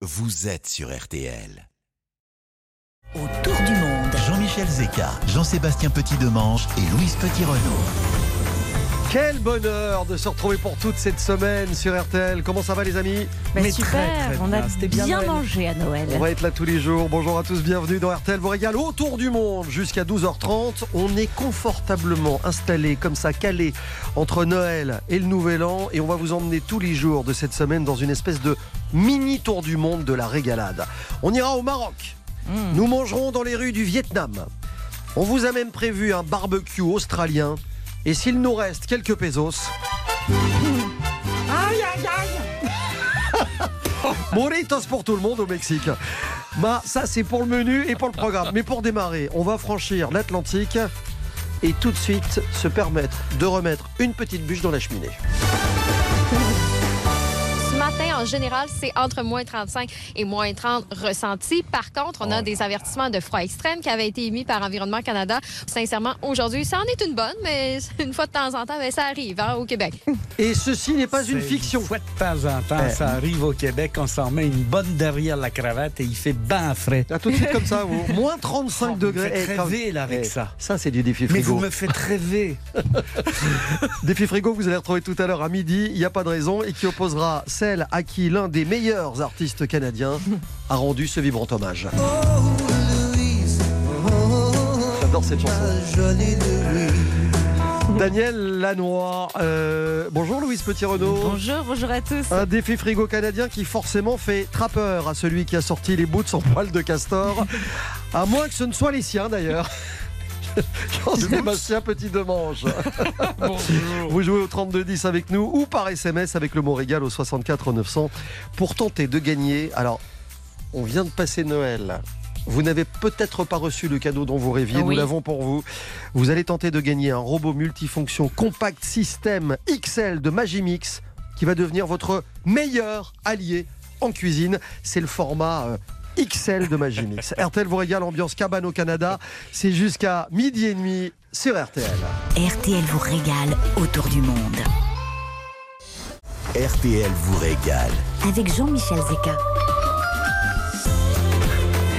vous êtes sur RTL. Autour du monde. Jean-Michel Zeka, Jean-Sébastien Petit-Demange et Louise Petit-Renault. Quel bonheur de se retrouver pour toute cette semaine sur RTL. Comment ça va les amis Mais Mais super, très, très on a bien. Mangé à Noël. On va être là tous les jours. Bonjour à tous, bienvenue dans RTL vous régale autour du monde jusqu'à 12h30. On est confortablement installé comme ça, calé entre Noël et le Nouvel An et on va vous emmener tous les jours de cette semaine dans une espèce de mini tour du monde de la régalade. On ira au Maroc. Mmh. Nous mangerons dans les rues du Vietnam. On vous a même prévu un barbecue australien. Et s'il nous reste quelques pesos? Aïe aïe aïe Burritos pour tout le monde au Mexique. Bah ça c'est pour le menu et pour le programme. Mais pour démarrer, on va franchir l'Atlantique et tout de suite se permettre de remettre une petite bûche dans la cheminée. Matin, en général, c'est entre moins 35 et moins 30 ressentis. Par contre, on a des avertissements de froid extrême qui avaient été émis par Environnement Canada. Sincèrement, aujourd'hui, ça en est une bonne, mais une fois de temps en temps, ben, ça arrive hein, au Québec. Et ceci n'est pas une fiction. fois de temps en temps, Eh. ça arrive au Québec, on s'en met une bonne derrière la cravate et il fait ben frais. Ah, tout de suite comme ça, vous. moins 35 Oh, vous me degrés. faites quand- rêver, là, avec eh, ça. Ça c'est du défi Mais frigo. vous me faites rêver. Défi frigo, vous allez retrouver tout à l'heure à midi, il n'y a pas de raison, et qui opposera celle à qui l'un des meilleurs artistes canadiens a rendu ce vibrant hommage. J'adore cette chanson. Daniel Lanois. euh, bonjour Louise Petit-Renaud. Bonjour, bonjour à tous. Un défi frigo canadien qui forcément fait trappeur à celui qui a sorti les bouts de son poil de castor. À moins que ce ne soit les siens d'ailleurs. Jean-Sébastien Petit-Demange. Vous jouez au 3210 avec nous ou par SMS avec le mot régal au 64 900 pour tenter de gagner. Alors, on vient de passer Noël. Vous n'avez peut-être pas reçu le cadeau dont vous rêviez, nous l'avons pour vous. Vous allez tenter de gagner un robot multifonction compact système XL de Magimix qui va devenir votre meilleur allié en cuisine. C'est le format euh, XL de Magimix. RTL vous régale ambiance cabane au Canada. C'est jusqu'à midi et demi sur RTL. RTL vous régale autour du monde. RTL vous régale. Avec Jean-Michel Zeka.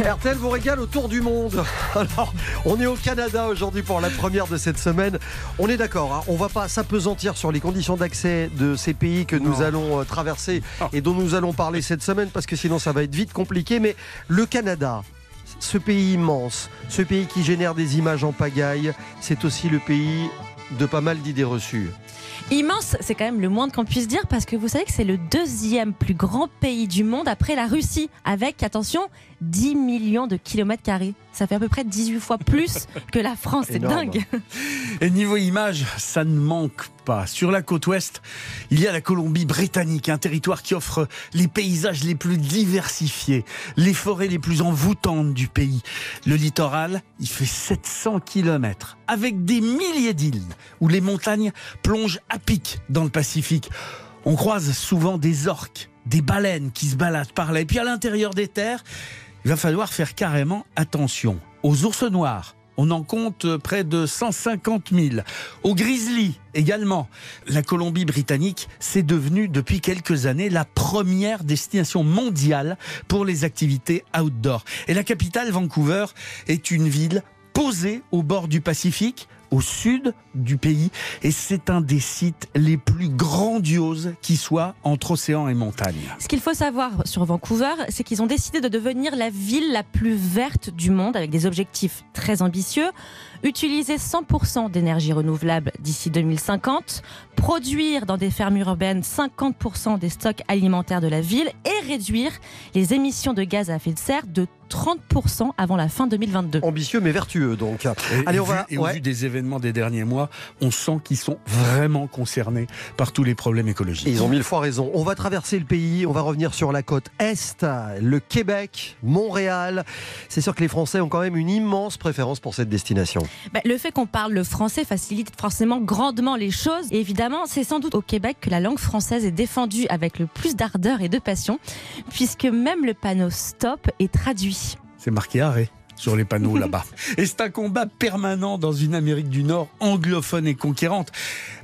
RTL vous régale autour du monde. Alors, on est au Canada aujourd'hui pour la première de cette semaine. On est d'accord, hein, on va pas s'apesantir sur les conditions d'accès de ces pays que nous Non. allons euh, traverser et dont nous allons parler cette semaine parce que sinon ça va être vite compliqué. Mais le Canada, ce pays immense, ce pays qui génère des images en pagaille, c'est aussi le pays de pas mal d'idées reçues. Immense, c'est quand même le moins qu'on puisse dire parce que vous savez que c'est le deuxième plus grand pays du monde après la Russie avec, attention, 10 millions de kilomètres carrés. Ça fait à peu près 18 fois plus que la France, c'est dingue. Et niveau image, ça ne manque Sur la côte ouest, il y a la Colombie-Britannique, un territoire qui offre les paysages les plus diversifiés, les forêts les plus envoûtantes du pays. Le littoral, il fait 700 km, avec des milliers d'îles, où les montagnes plongent à pic dans le Pacifique. On croise souvent des orques, des baleines qui se baladent par là. Et puis à l'intérieur des terres, il va falloir faire carrément attention aux ours noirs. On en compte près de 150 000. Aux grizzlies également. La Colombie-Britannique, c'est devenu depuis quelques années la première destination mondiale pour les activités outdoor. Et la capitale, Vancouver, est une ville posée au bord du Pacifique, au sud du pays. Et c'est un des sites les plus grandioses qui soit entre océan et montagne. Ce qu'il faut savoir sur Vancouver, c'est qu'ils ont décidé de devenir la ville la plus verte du monde avec des objectifs très ambitieux. Utiliser 100% d'énergie renouvelable d'ici 2050, produire dans des fermes urbaines 50% des stocks alimentaires de la ville et réduire les émissions de gaz à effet de serre de 30% avant la fin 2022. Ambitieux mais vertueux donc. Et, Allez, et on vu- va- et au vu des événements des derniers mois, on sent qu'ils sont vraiment concernés par tous les problèmes écologiques. Ils ont mille fois raison. On va traverser le pays, on va revenir sur la côte Est, le Québec, Montréal. C'est sûr que les Français ont quand même une immense préférence pour cette destination. Bah, le fait qu'on parle le français facilite forcément grandement les choses. Et évidemment, c'est sans doute au Québec que la langue française est défendue avec le plus d'ardeur et de passion, puisque même le panneau stop est traduit. C'est marqué arrêt sur les panneaux là-bas. Et c'est un combat permanent dans une Amérique du Nord anglophone et conquérante.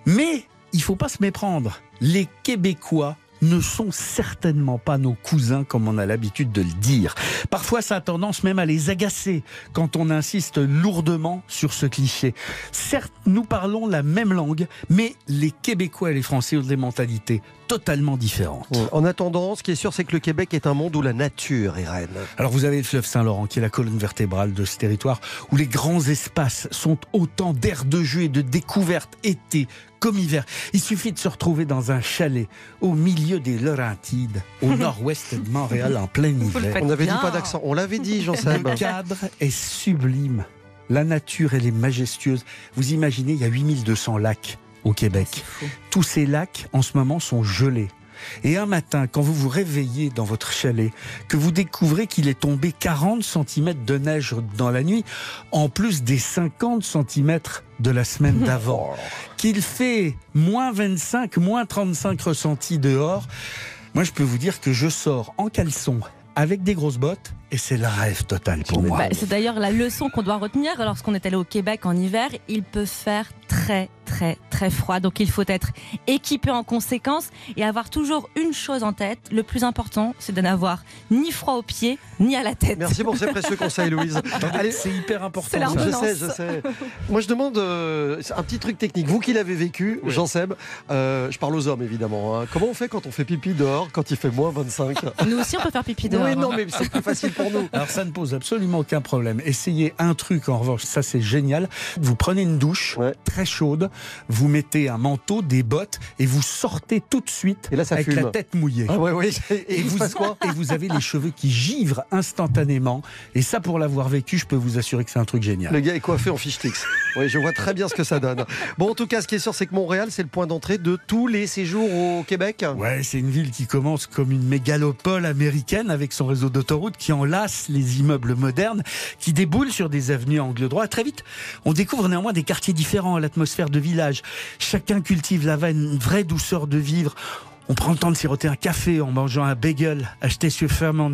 Mais il faut pas se méprendre. Les Québécois ne sont certainement pas nos cousins comme on a l'habitude de le dire. Parfois, ça a tendance même à les agacer quand on insiste lourdement sur ce cliché. Certes, nous parlons la même langue, mais les Québécois et les Français ont des mentalités totalement différentes. En attendant, ce qui est sûr, c'est que le Québec est un monde où la nature est reine. Alors vous avez le fleuve Saint-Laurent qui est la colonne vertébrale de ce territoire où les grands espaces sont autant d'air de jeu et de découverte été comme hiver. Il suffit de se retrouver dans un chalet au milieu des Laurentides, au nord-ouest de Montréal en plein hiver. On n'avait dit pas d'accent, on l'avait dit, Jean-Seb. Le cadre est sublime. La nature, elle est majestueuse. Vous imaginez, il y a 8200 lacs au Québec. Tous ces lacs, en ce moment, sont gelés. Et un matin, quand vous vous réveillez dans votre chalet, que vous découvrez qu'il est tombé 40 cm de neige dans la nuit, en plus des 50 cm de la semaine d'avant, qu'il fait moins 25, moins 35 ressentis dehors, moi je peux vous dire que je sors en caleçon avec des grosses bottes et c'est le rêve total pour moi. Bah, c'est d'ailleurs la leçon qu'on doit retenir lorsqu'on est allé au Québec en hiver. Il peut faire très très très froid, donc il faut être équipé en conséquence et avoir toujours une chose en tête. Le plus important, c'est de n'avoir ni froid aux pieds ni à la tête. Merci pour ces précieux conseils, Louise. C'est hyper important. C'est la ça. Je sais, je sais. Moi, je demande euh, un petit truc technique. Vous qui l'avez vécu, Oui. Jean-Seb, euh, je parle aux hommes évidemment. hein. Comment on fait quand on fait pipi dehors, quand il fait moins 25 Nous aussi, on peut faire pipi dehors. Oui, non, mais c'est plus facile pour nous. Alors ça ne pose absolument aucun problème. Essayez un truc en revanche, ça c'est génial. Vous prenez une douche Ouais. très chaude, vous mettez un manteau, des bottes et vous sortez tout de suite Et là, ça avec fume. la tête mouillée. Ah ouais. Et, vous, et avez les cheveux qui givrent instantanément. Et ça, pour l'avoir vécu, je peux vous assurer que c'est un truc génial. Le gars est coiffé en fiche Tix. Oui, je vois très bien ce que ça donne. Bon, en tout cas, ce qui est sûr, c'est que Montréal, c'est le point d'entrée de tous les séjours au Québec. Ouais, c'est une ville qui commence comme une mégalopole américaine avec son réseau d'autoroutes qui enlace les immeubles modernes, qui déboule sur des avenues à angle droit. Très vite, on découvre néanmoins des quartiers différents, l'atmosphère de village. Chacun cultive là-bas une vraie douceur de vivre. On prend le temps de siroter un café en mangeant un bagel acheté sur Fairmont.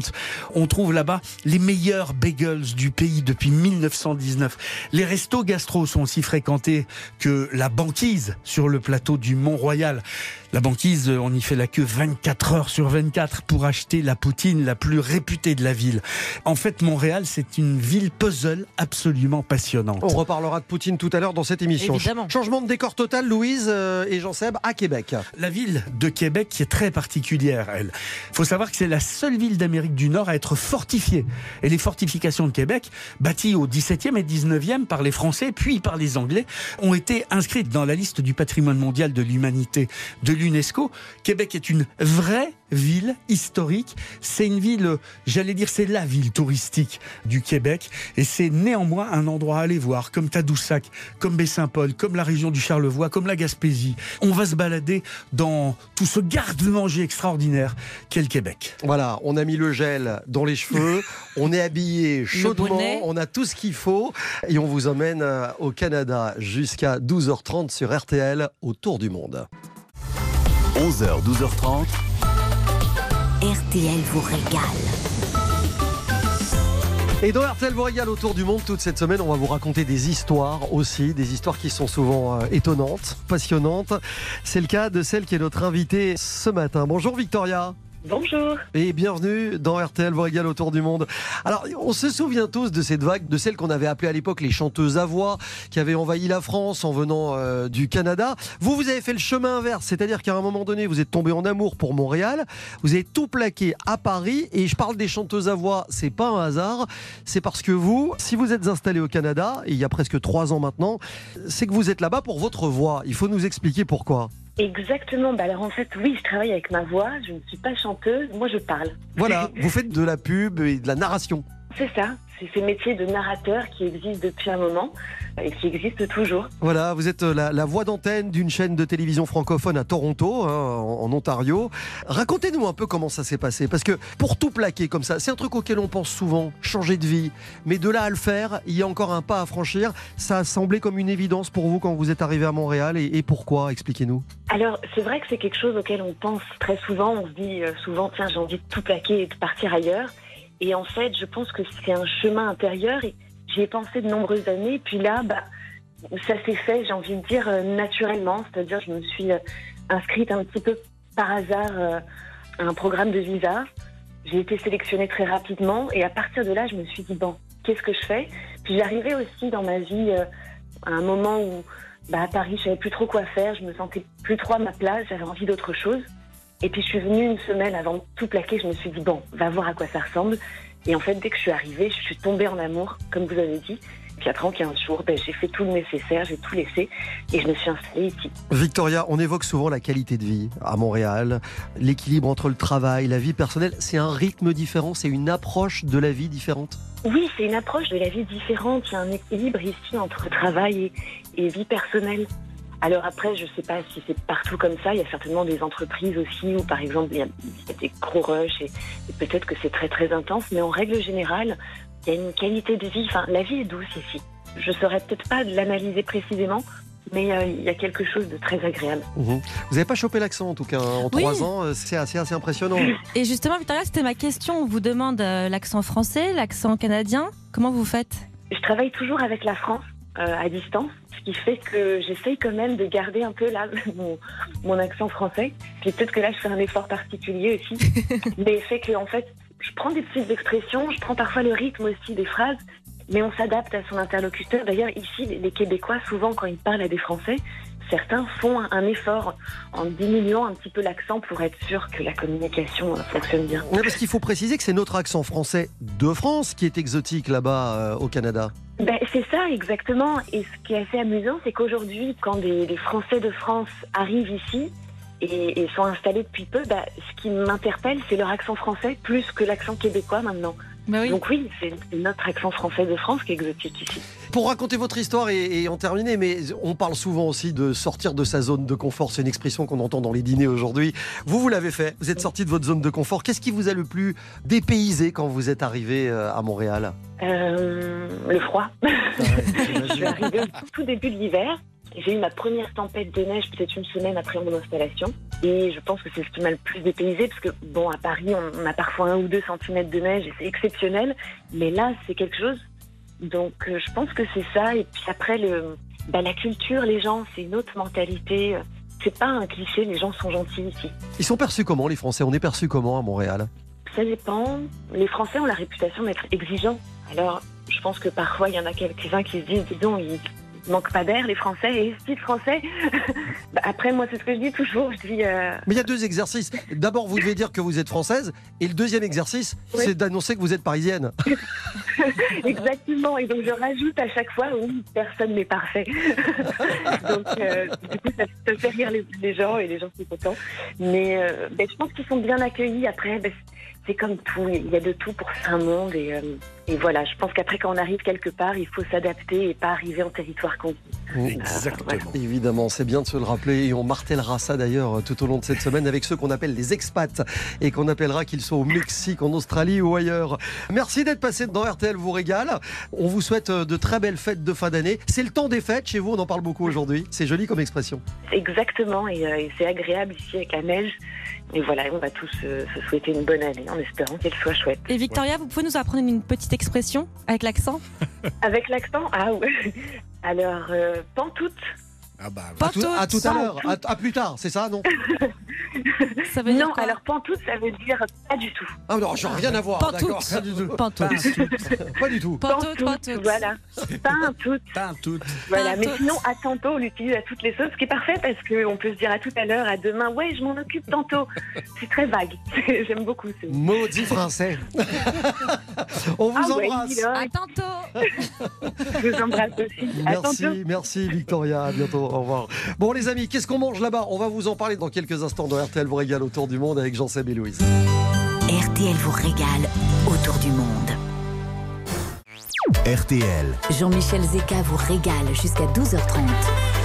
On trouve là-bas les meilleurs bagels du pays depuis 1919. Les restos gastro sont aussi fréquentés que la banquise sur le plateau du Mont-Royal. La banquise, on y fait la queue 24 heures sur 24 pour acheter la poutine la plus réputée de la ville. En fait, Montréal, c'est une ville puzzle absolument passionnante. On reparlera de Poutine tout à l'heure dans cette émission. Évidemment. Changement de décor total, Louise euh, et Jean-Seb, à Québec. La ville de Québec qui est très particulière, elle. Il faut savoir que c'est la seule ville d'Amérique du Nord à être fortifiée. Et les fortifications de Québec, bâties au 17e et 19e par les Français, puis par les Anglais, ont été inscrites dans la liste du patrimoine mondial de l'humanité de l'UNESCO. Québec est une vraie ville historique. C'est une ville, j'allais dire, c'est la ville touristique du Québec. Et c'est néanmoins un endroit à aller voir, comme Tadoussac, comme Baie-Saint-Paul, comme la région du Charlevoix, comme la Gaspésie. On va se balader dans tout ce garde-manger extraordinaire qu'est le Québec. Voilà, on a mis le gel dans les cheveux, on est habillé chaudement, on a tout ce qu'il faut et on vous emmène euh, au Canada jusqu'à 12h30 sur RTL autour du monde. 11h, 12h30. RTL vous régale. Et dans RTL vous régale autour du monde toute cette semaine, on va vous raconter des histoires aussi, des histoires qui sont souvent euh, étonnantes, passionnantes. C'est le cas de celle qui est notre invitée ce matin. Bonjour Victoria. Bonjour. Et bienvenue dans RTL vous autour du monde. Alors, on se souvient tous de cette vague, de celle qu'on avait appelée à l'époque les chanteuses à voix, qui avaient envahi la France en venant euh, du Canada. Vous, vous avez fait le chemin inverse, c'est-à-dire qu'à un moment donné, vous êtes tombé en amour pour Montréal, vous avez tout plaqué à Paris, et je parle des chanteuses à voix, c'est pas un hasard, c'est parce que vous, si vous êtes installé au Canada, il y a presque trois ans maintenant, c'est que vous êtes là-bas pour votre voix. Il faut nous expliquer pourquoi. Exactement. Bah alors en fait, oui, je travaille avec ma voix. Je ne suis pas chanteuse. Moi, je parle. Voilà, vous faites de la pub et de la narration. C'est ça. C'est ces métiers de narrateur qui existent depuis un moment et qui existent toujours. Voilà, vous êtes euh, la, la voix d'antenne d'une chaîne de télévision francophone à Toronto, hein, en, en Ontario. Racontez-nous un peu comment ça s'est passé, parce que pour tout plaquer comme ça, c'est un truc auquel on pense souvent, changer de vie. Mais de là à le faire, il y a encore un pas à franchir. Ça a semblé comme une évidence pour vous quand vous êtes arrivé à Montréal, et, et pourquoi Expliquez-nous. Alors, c'est vrai que c'est quelque chose auquel on pense très souvent. On se dit euh, souvent, tiens, j'ai envie de tout plaquer et de partir ailleurs. Et en fait, je pense que c'est un chemin intérieur j'y ai pensé de nombreuses années. Puis là, bah, ça s'est fait, j'ai envie de dire, euh, naturellement. C'est-à-dire, je me suis euh, inscrite un petit peu par hasard euh, un programme de visa. J'ai été sélectionnée très rapidement et à partir de là, je me suis dit, bon, qu'est-ce que je fais? Puis j'arrivais aussi dans ma vie à un moment où bah, à Paris, je savais plus trop quoi faire, je me sentais plus trop à ma place, j'avais envie d'autre chose. Et puis je suis venue une semaine avant de tout plaquer, je me suis dit, bon, va voir à quoi ça ressemble. Et en fait, dès que je suis arrivée, je suis tombée en amour, comme vous avez dit. Puis après, en 15 jours, ben, j'ai fait tout le nécessaire, j'ai tout laissé et je me suis installée ici. Victoria, on évoque souvent la qualité de vie à Montréal, l'équilibre entre le travail, la vie personnelle. C'est un rythme différent, c'est une approche de la vie différente? Oui, c'est une approche de la vie différente. Il y a un équilibre ici entre travail et, et vie personnelle. Alors après, je ne sais pas si c'est partout comme ça. Il y a certainement des entreprises aussi où, par exemple, il y a, des gros rushs et, et peut-être que c'est très très intense. Mais en règle générale, il y a une qualité de vie. Enfin, la vie est douce ici. Je saurais peut-être pas l'analyser précisément, mais euh, il y a quelque chose de très agréable. Mhm. Vous n'avez pas chopé l'accent en tout cas hein. en Oui. trois ans, euh, c'est assez, assez impressionnant. Et justement, Victoria, c'était ma question. On vous demande euh, l'accent français, l'accent canadien. Comment vous faites? Je travaille toujours avec la France euh, à distance, ce qui fait que j'essaye quand même de garder un peu là mon, mon accent français. Puis peut-être que là, je fais un effort particulier aussi, mais fait que en fait, je prends des petites expressions, je prends parfois le rythme aussi des phrases, mais on s'adapte à son interlocuteur. D'ailleurs, ici, les- Québécois, souvent, quand ils parlent à des Français, certains font un- effort en diminuant un petit peu l'accent pour être sûr que la communication euh, fonctionne bien. Ouais, parce qu'il faut préciser que c'est notre accent français de France qui est exotique là-bas euh, au Canada. Ben, c'est ça, exactement. Et ce qui est assez amusant, c'est qu'aujourd'hui, quand des, Français de France arrivent ici et, et sont installés depuis peu, ben, ce qui m'interpelle, c'est leur accent français plus que l'accent québécois maintenant. Bah oui. Donc oui, c'est notre accent français de France qui est exotique ici. Pour raconter votre histoire et, et en terminer, mais on parle souvent aussi de sortir de sa zone de confort. C'est une expression qu'on entend dans les dîners aujourd'hui. Vous, vous l'avez fait. Vous êtes sorti de votre zone de confort. Qu'est-ce qui vous a le plus dépaysé quand vous êtes arrivé euh, à Montréal? Euh, le froid. Je suis arrivée au tout début de l'hiver. J'ai eu ma première tempête de neige peut-être une semaine après mon installation. Et je pense que c'est ce qui m'a le plus dépaysé parce que, bon, à Paris, on, a parfois un ou deux centimètres de neige et c'est exceptionnel. Mais là, c'est quelque chose. Donc, euh, je pense que c'est ça. Et puis après, le, bah, la culture, les gens, c'est une autre mentalité. C'est pas un cliché, les gens sont gentils ici. Ils sont perçus comment, les Français? On est perçus comment à Montréal? Ça dépend. Les Français ont la réputation d'être exigeants. Alors, je pense que parfois, il y en a quelques-uns qui se disent, dis donc, ils ils manquent pas d'air, les Français, et style français. Bah, après, moi, c'est ce que je dis toujours. Je dis, euh, Mais il y a deux exercices. D'abord, vous devez dire que vous êtes française. Et le deuxième exercice, Oui. c'est d'annoncer que vous êtes parisienne. exactement. Et donc, je rajoute à chaque fois, oui, personne n'est parfait. donc, euh, du coup, ça, ça fait rire les, les gens et les gens sont contents. Mais euh, ben, je pense qu'ils sont bien accueillis. Après, ben, c'est comme tout. Il y a de tout pour un monde. Et, euh, et voilà, je pense qu'après, quand on arrive quelque part, il faut s'adapter et pas arriver en territoire conquis. Exactement. Évidemment, c'est bien de se le rappeler et on martellera ça d'ailleurs tout au long de cette semaine avec ceux qu'on appelle les expats et qu'on appellera qu'ils soient au Mexique, en Australie ou ailleurs. Merci d'être passé dans RTL vous régale. On vous souhaite euh, de très belles fêtes de fin d'année. C'est le temps des fêtes chez vous, on en parle beaucoup aujourd'hui. C'est joli comme expression. Exactement, et, euh, et c'est agréable ici avec la neige. Et voilà, on va tous euh, se souhaiter une bonne année en espérant qu'elle soit chouette. Et Victoria, vous pouvez nous apprendre une petite expression avec l'accent? Avec l'accent, ah ouais. Alors, euh, pantoute, Ah bah, À tout, à, tout à Pantoute. l'heure, à, à plus tard, c'est ça, non Ça veut dire non, alors pantoute, ça veut dire pas du tout. Ah non, j'ai rien à voir. Pantoute. D'accord, pas du tout. Pantoute. Pas du tout. Pantoute, pantoute. voilà. Pantoute, tout. voilà. Mais Pantoute. sinon, à tantôt, on l'utilise à toutes les sauces, ce qui est parfait parce qu'on peut se dire à tout à l'heure, à demain, ouais, je m'en occupe tantôt. C'est très vague. J'aime beaucoup. ce- Maudit français. on vous Ah embrasse. À tantôt. je vous embrasse aussi. À Merci, tantôt. merci Victoria, à bientôt, au revoir. Bon les amis, qu'est-ce qu'on mange là-bas? On va vous en parler dans quelques instants dans RTL vous régale autour du monde avec Jean-Seb et Louise. RTL vous régale autour du monde. RTL. Jean-Michel Zeka vous régale jusqu'à 12h30.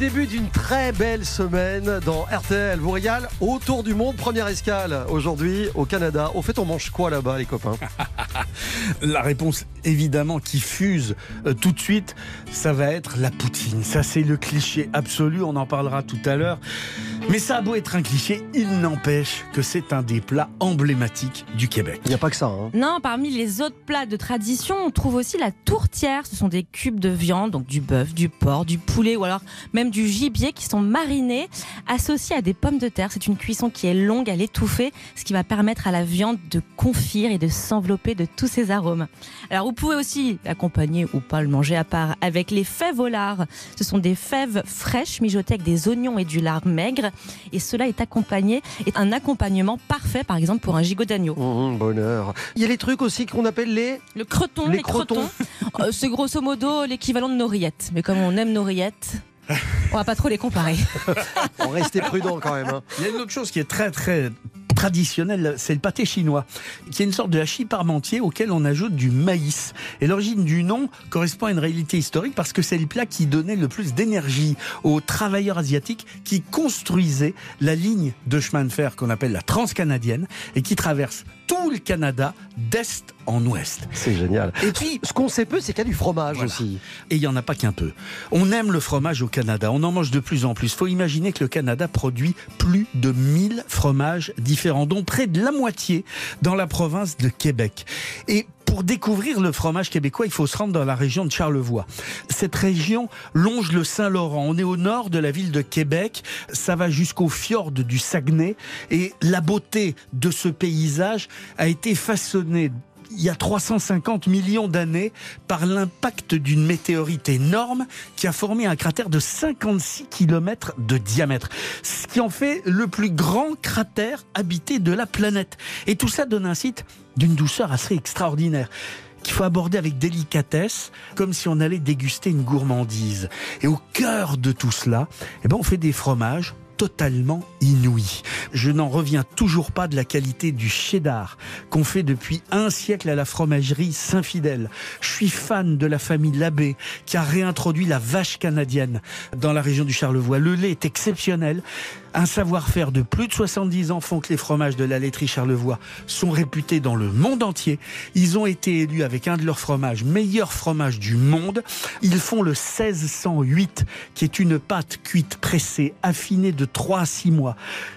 Début d'une très belle semaine dans RTL vous régale autour du monde. Première escale aujourd'hui au Canada. Au fait, on mange quoi là-bas les copains? La réponse évidemment qui fuse euh, tout de suite, ça va être la poutine. Ça c'est le cliché absolu, on en parlera tout à l'heure. Mais ça a beau être un cliché, il n'empêche que c'est un des plats emblématiques du Québec. Il n'y a pas que ça. hein. Non, parmi les autres plats de tradition, on trouve aussi la tourtière. Ce sont des cubes de viande, donc du bœuf, du porc, du poulet ou alors même du gibier qui sont marinés, associés à des pommes de terre. C'est une cuisson qui est longue à l'étouffer, ce qui va permettre à la viande de confire et de s'envelopper de tous ses arômes. Alors vous pouvez aussi l'accompagner ou pas le manger à part avec les fèves au lard. Ce sont des fèves fraîches mijotées avec des oignons et du lard maigre. Et cela est accompagné, est un accompagnement parfait par exemple pour un gigot d'agneau. Mmh, bonheur. Il y a les trucs aussi qu'on appelle les. Le creton, Les les, crotons, euh, c'est grosso modo l'équivalent de nos rillettes. Mais comme on aime nos rillettes, on va pas trop les comparer. On restait prudent quand même. hein. Il y a une autre chose qui est très très traditionnelle, c'est le pâté chinois, qui est une sorte de hachis parmentier auquel on ajoute du maïs. Et l'origine du nom correspond à une réalité historique parce que c'est le plat qui donnait le plus d'énergie aux travailleurs asiatiques qui construisaient la ligne de chemin de fer qu'on appelle la transcanadienne et qui traverse tout le Canada d'est en ouest. C'est génial. Et puis, Ce qu'on sait peu, c'est qu'il y a du fromage Voilà. aussi. et il n'y en a pas qu'un peu. On aime le fromage au Canada, on en mange de plus en plus. faut imaginer que le Canada produit plus de 1000 fromages différents, dont près de la moitié dans la province de Québec. Et pour découvrir le fromage québécois, il faut se rendre dans la région de Charlevoix. Cette région longe le Saint-Laurent. On est au nord de la ville de Québec. Ça va jusqu'au fjord du Saguenay. Et la beauté de ce paysage a été façonnée il y a 350 millions d'années par l'impact d'une météorite énorme qui a formé un cratère de 56 km de diamètre, ce qui en fait le plus grand cratère habité de la planète. Et tout ça donne un site d'une douceur assez extraordinaire qu'il faut aborder avec délicatesse, comme si on allait déguster une gourmandise. Et au cœur de tout cela, eh ben, on fait des fromages totalement inouïs. Je n'en reviens toujours pas de la qualité du cheddar qu'on fait depuis un siècle à la fromagerie Saint-Fidèle. Je suis fan de la famille Labbé qui a réintroduit la vache canadienne dans la région du Charlevoix. Le lait est exceptionnel. Un savoir-faire de plus de 70 ans font que les fromages de la laiterie Charlevoix sont réputés dans le monde entier. Ils ont été élus avec un de leurs fromages meilleur fromage du monde. Ils font le 1608 qui est une pâte cuite, pressée, affinée de 3 à 6 mois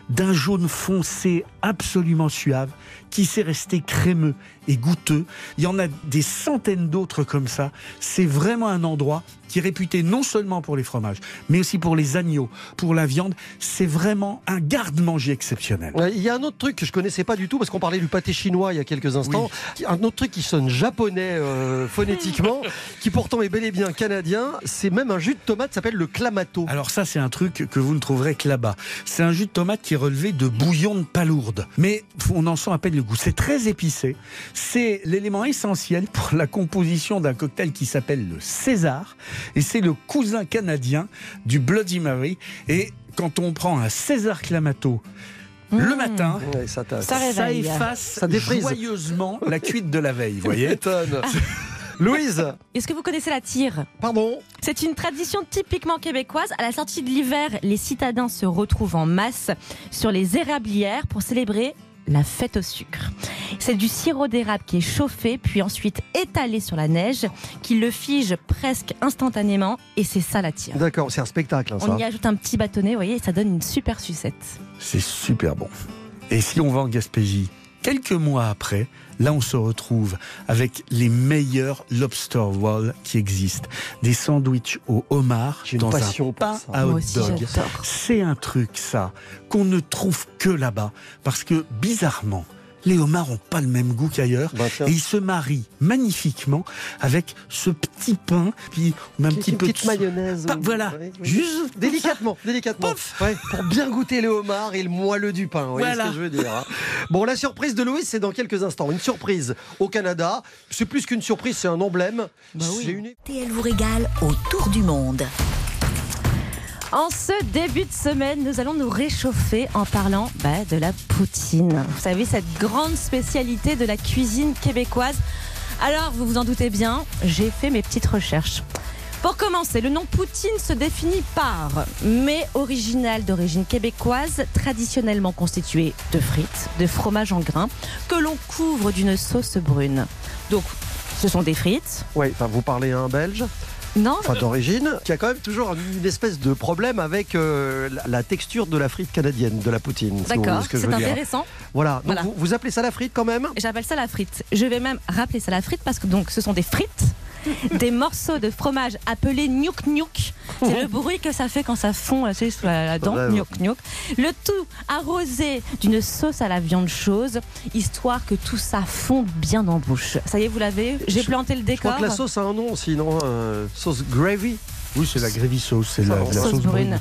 d'un jaune foncé absolument suave qui s'est resté crémeux et goûteux. Il y en a des centaines d'autres comme ça. C'est vraiment un endroit qui est réputé non seulement pour les fromages, mais aussi pour les agneaux, pour la viande. C'est vraiment un garde-manger exceptionnel. Il y a un autre truc que je connaissais pas du tout parce qu'on parlait du pâté chinois il y a quelques instants. Un autre truc qui sonne japonais euh, phonétiquement, qui pourtant est bel et bien canadien. C'est même un jus de tomate qui s'appelle le clamato. Alors ça, c'est un truc que vous ne trouverez que là-bas. C'est un jus de tomate qui est relevé de bouillon de palourde. Mais on en sent à peine le goût. C'est très épicé. C'est l'élément essentiel pour la composition d'un cocktail qui s'appelle le César. Et c'est le cousin canadien du Bloody Mary. Et quand on prend un César Clamato le Mmh. matin, Ouais, ça efface Ça joyeusement la cuite de la veille. Vous voyez Étonne. Louise, Est-ce que vous connaissez la tire? Pardon? C'est une tradition typiquement québécoise. À la sortie de l'hiver, les citadins se retrouvent en masse sur les érablières pour célébrer la fête au sucre. C'est du sirop d'érable qui est chauffé, puis ensuite étalé sur la neige, qui le fige presque instantanément, et c'est ça la tire. D'accord, c'est un spectacle, hein, ça. On y ajoute un petit bâtonnet, vous voyez, et ça donne une super sucette. C'est super bon. Et si on va en Gaspésie, quelques mois après, là on se retrouve avec les meilleurs lobster roll qui existent. Des sandwichs au homard dans passion un pain à hot dog. C'est un truc ça qu'on ne trouve que là-bas parce que bizarrement, les homards ont pas le même goût qu'ailleurs. Bah, tiens. Et ils se marient magnifiquement avec ce petit pain, puis on met un Une petit petite peu de petite mayonnaise. Pas- ou- voilà, Ouais, oui. juste Délicatement, délicatement. Ouais, pour bien goûter le homard et le moelleux du pain. Vous voyez Voilà. ce que je veux dire hein. Bon, la surprise de Louis, c'est dans quelques instants. Une surprise au Canada. C'est plus qu'une surprise, c'est un emblème. Bah oui. C'est une... RTL vous régale autour du monde. En ce début de semaine, nous allons nous réchauffer en parlant bah, de la poutine. Vous savez, cette grande spécialité de la cuisine québécoise. Alors, vous vous en doutez bien, j'ai fait mes petites recherches. Pour commencer, le nom poutine se définit par mais original d'origine québécoise, traditionnellement constitué de frites, de fromage en grains, que l'on couvre d'une sauce brune. Donc, ce sont des frites, Ouais, enfin, vous parlez un Belge. Non enfin d'origine, qui a quand même toujours une espèce de problème avec euh, la, la texture de la frite canadienne, de la poutine. D'accord, ce c'est dire. intéressant. Voilà, donc Voilà. Vous, vous appelez ça la frite quand même? J'appelle ça la frite. Je vais même rappeler ça la frite parce que donc ce sont des frites, des morceaux de fromage appelés gnouk gnouk. C'est le bruit que ça fait quand ça fond là, sous la, la dent, gnouk gnouk. Le tout arrosé d'une sauce à la viande chose, histoire que tout ça fonde bien en bouche. Ça y est, vous l'avez J'ai planté le Je crois décor. que la sauce a un nom sinon euh, sauce gravy. Oui, c'est la gravy sauce, c'est la, sauce, sauce brune. brune.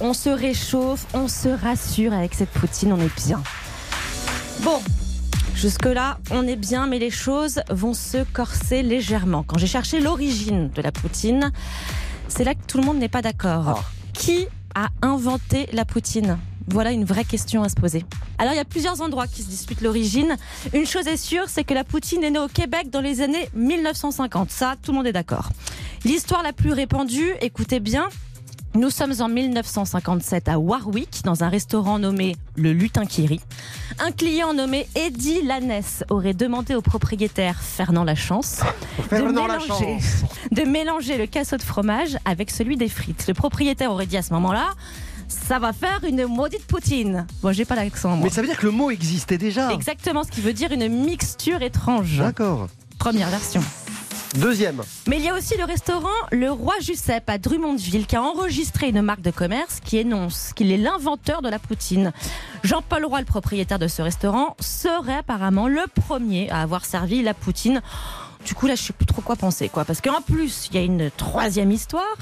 On se réchauffe, on se rassure avec cette poutine, on est bien. Bon, jusque-là, on est bien, mais les choses vont se corser légèrement. Quand j'ai cherché l'origine de la poutine, c'est là que tout le monde n'est pas d'accord. Ah. Qui a inventé la poutine? Voilà une vraie question à se poser. Alors il y a plusieurs endroits qui se disputent l'origine. Une chose est sûre, c'est que la poutine est née au Québec dans les années 1950. Ça, tout le monde est d'accord. L'histoire la plus répandue, écoutez bien, nous sommes en 1957 à Warwick, dans un restaurant nommé le Lutin qui rit. Un client nommé Eddie Lanès aurait demandé au propriétaire Fernand Lachance Fernand mélanger. Lachance. de mélanger le casseau de fromage avec celui des frites. Le propriétaire aurait dit à ce moment-là ça va faire une maudite poutine. Bon, j'ai pas l'accent. Mais ça veut dire que le mot existait déjà. Exactement ce qui veut dire une mixture étrange. D'accord. Première version. Deuxième. Mais il y a aussi le restaurant Le Roi Giuseppe à Drummondville qui a enregistré une marque de commerce qui énonce qu'il est l'inventeur de la poutine. Jean-Paul Roy, le propriétaire de ce restaurant, serait apparemment le premier à avoir servi la poutine. Du coup, là, je sais plus trop quoi penser, quoi. Parce qu'en plus, il y a une troisième histoire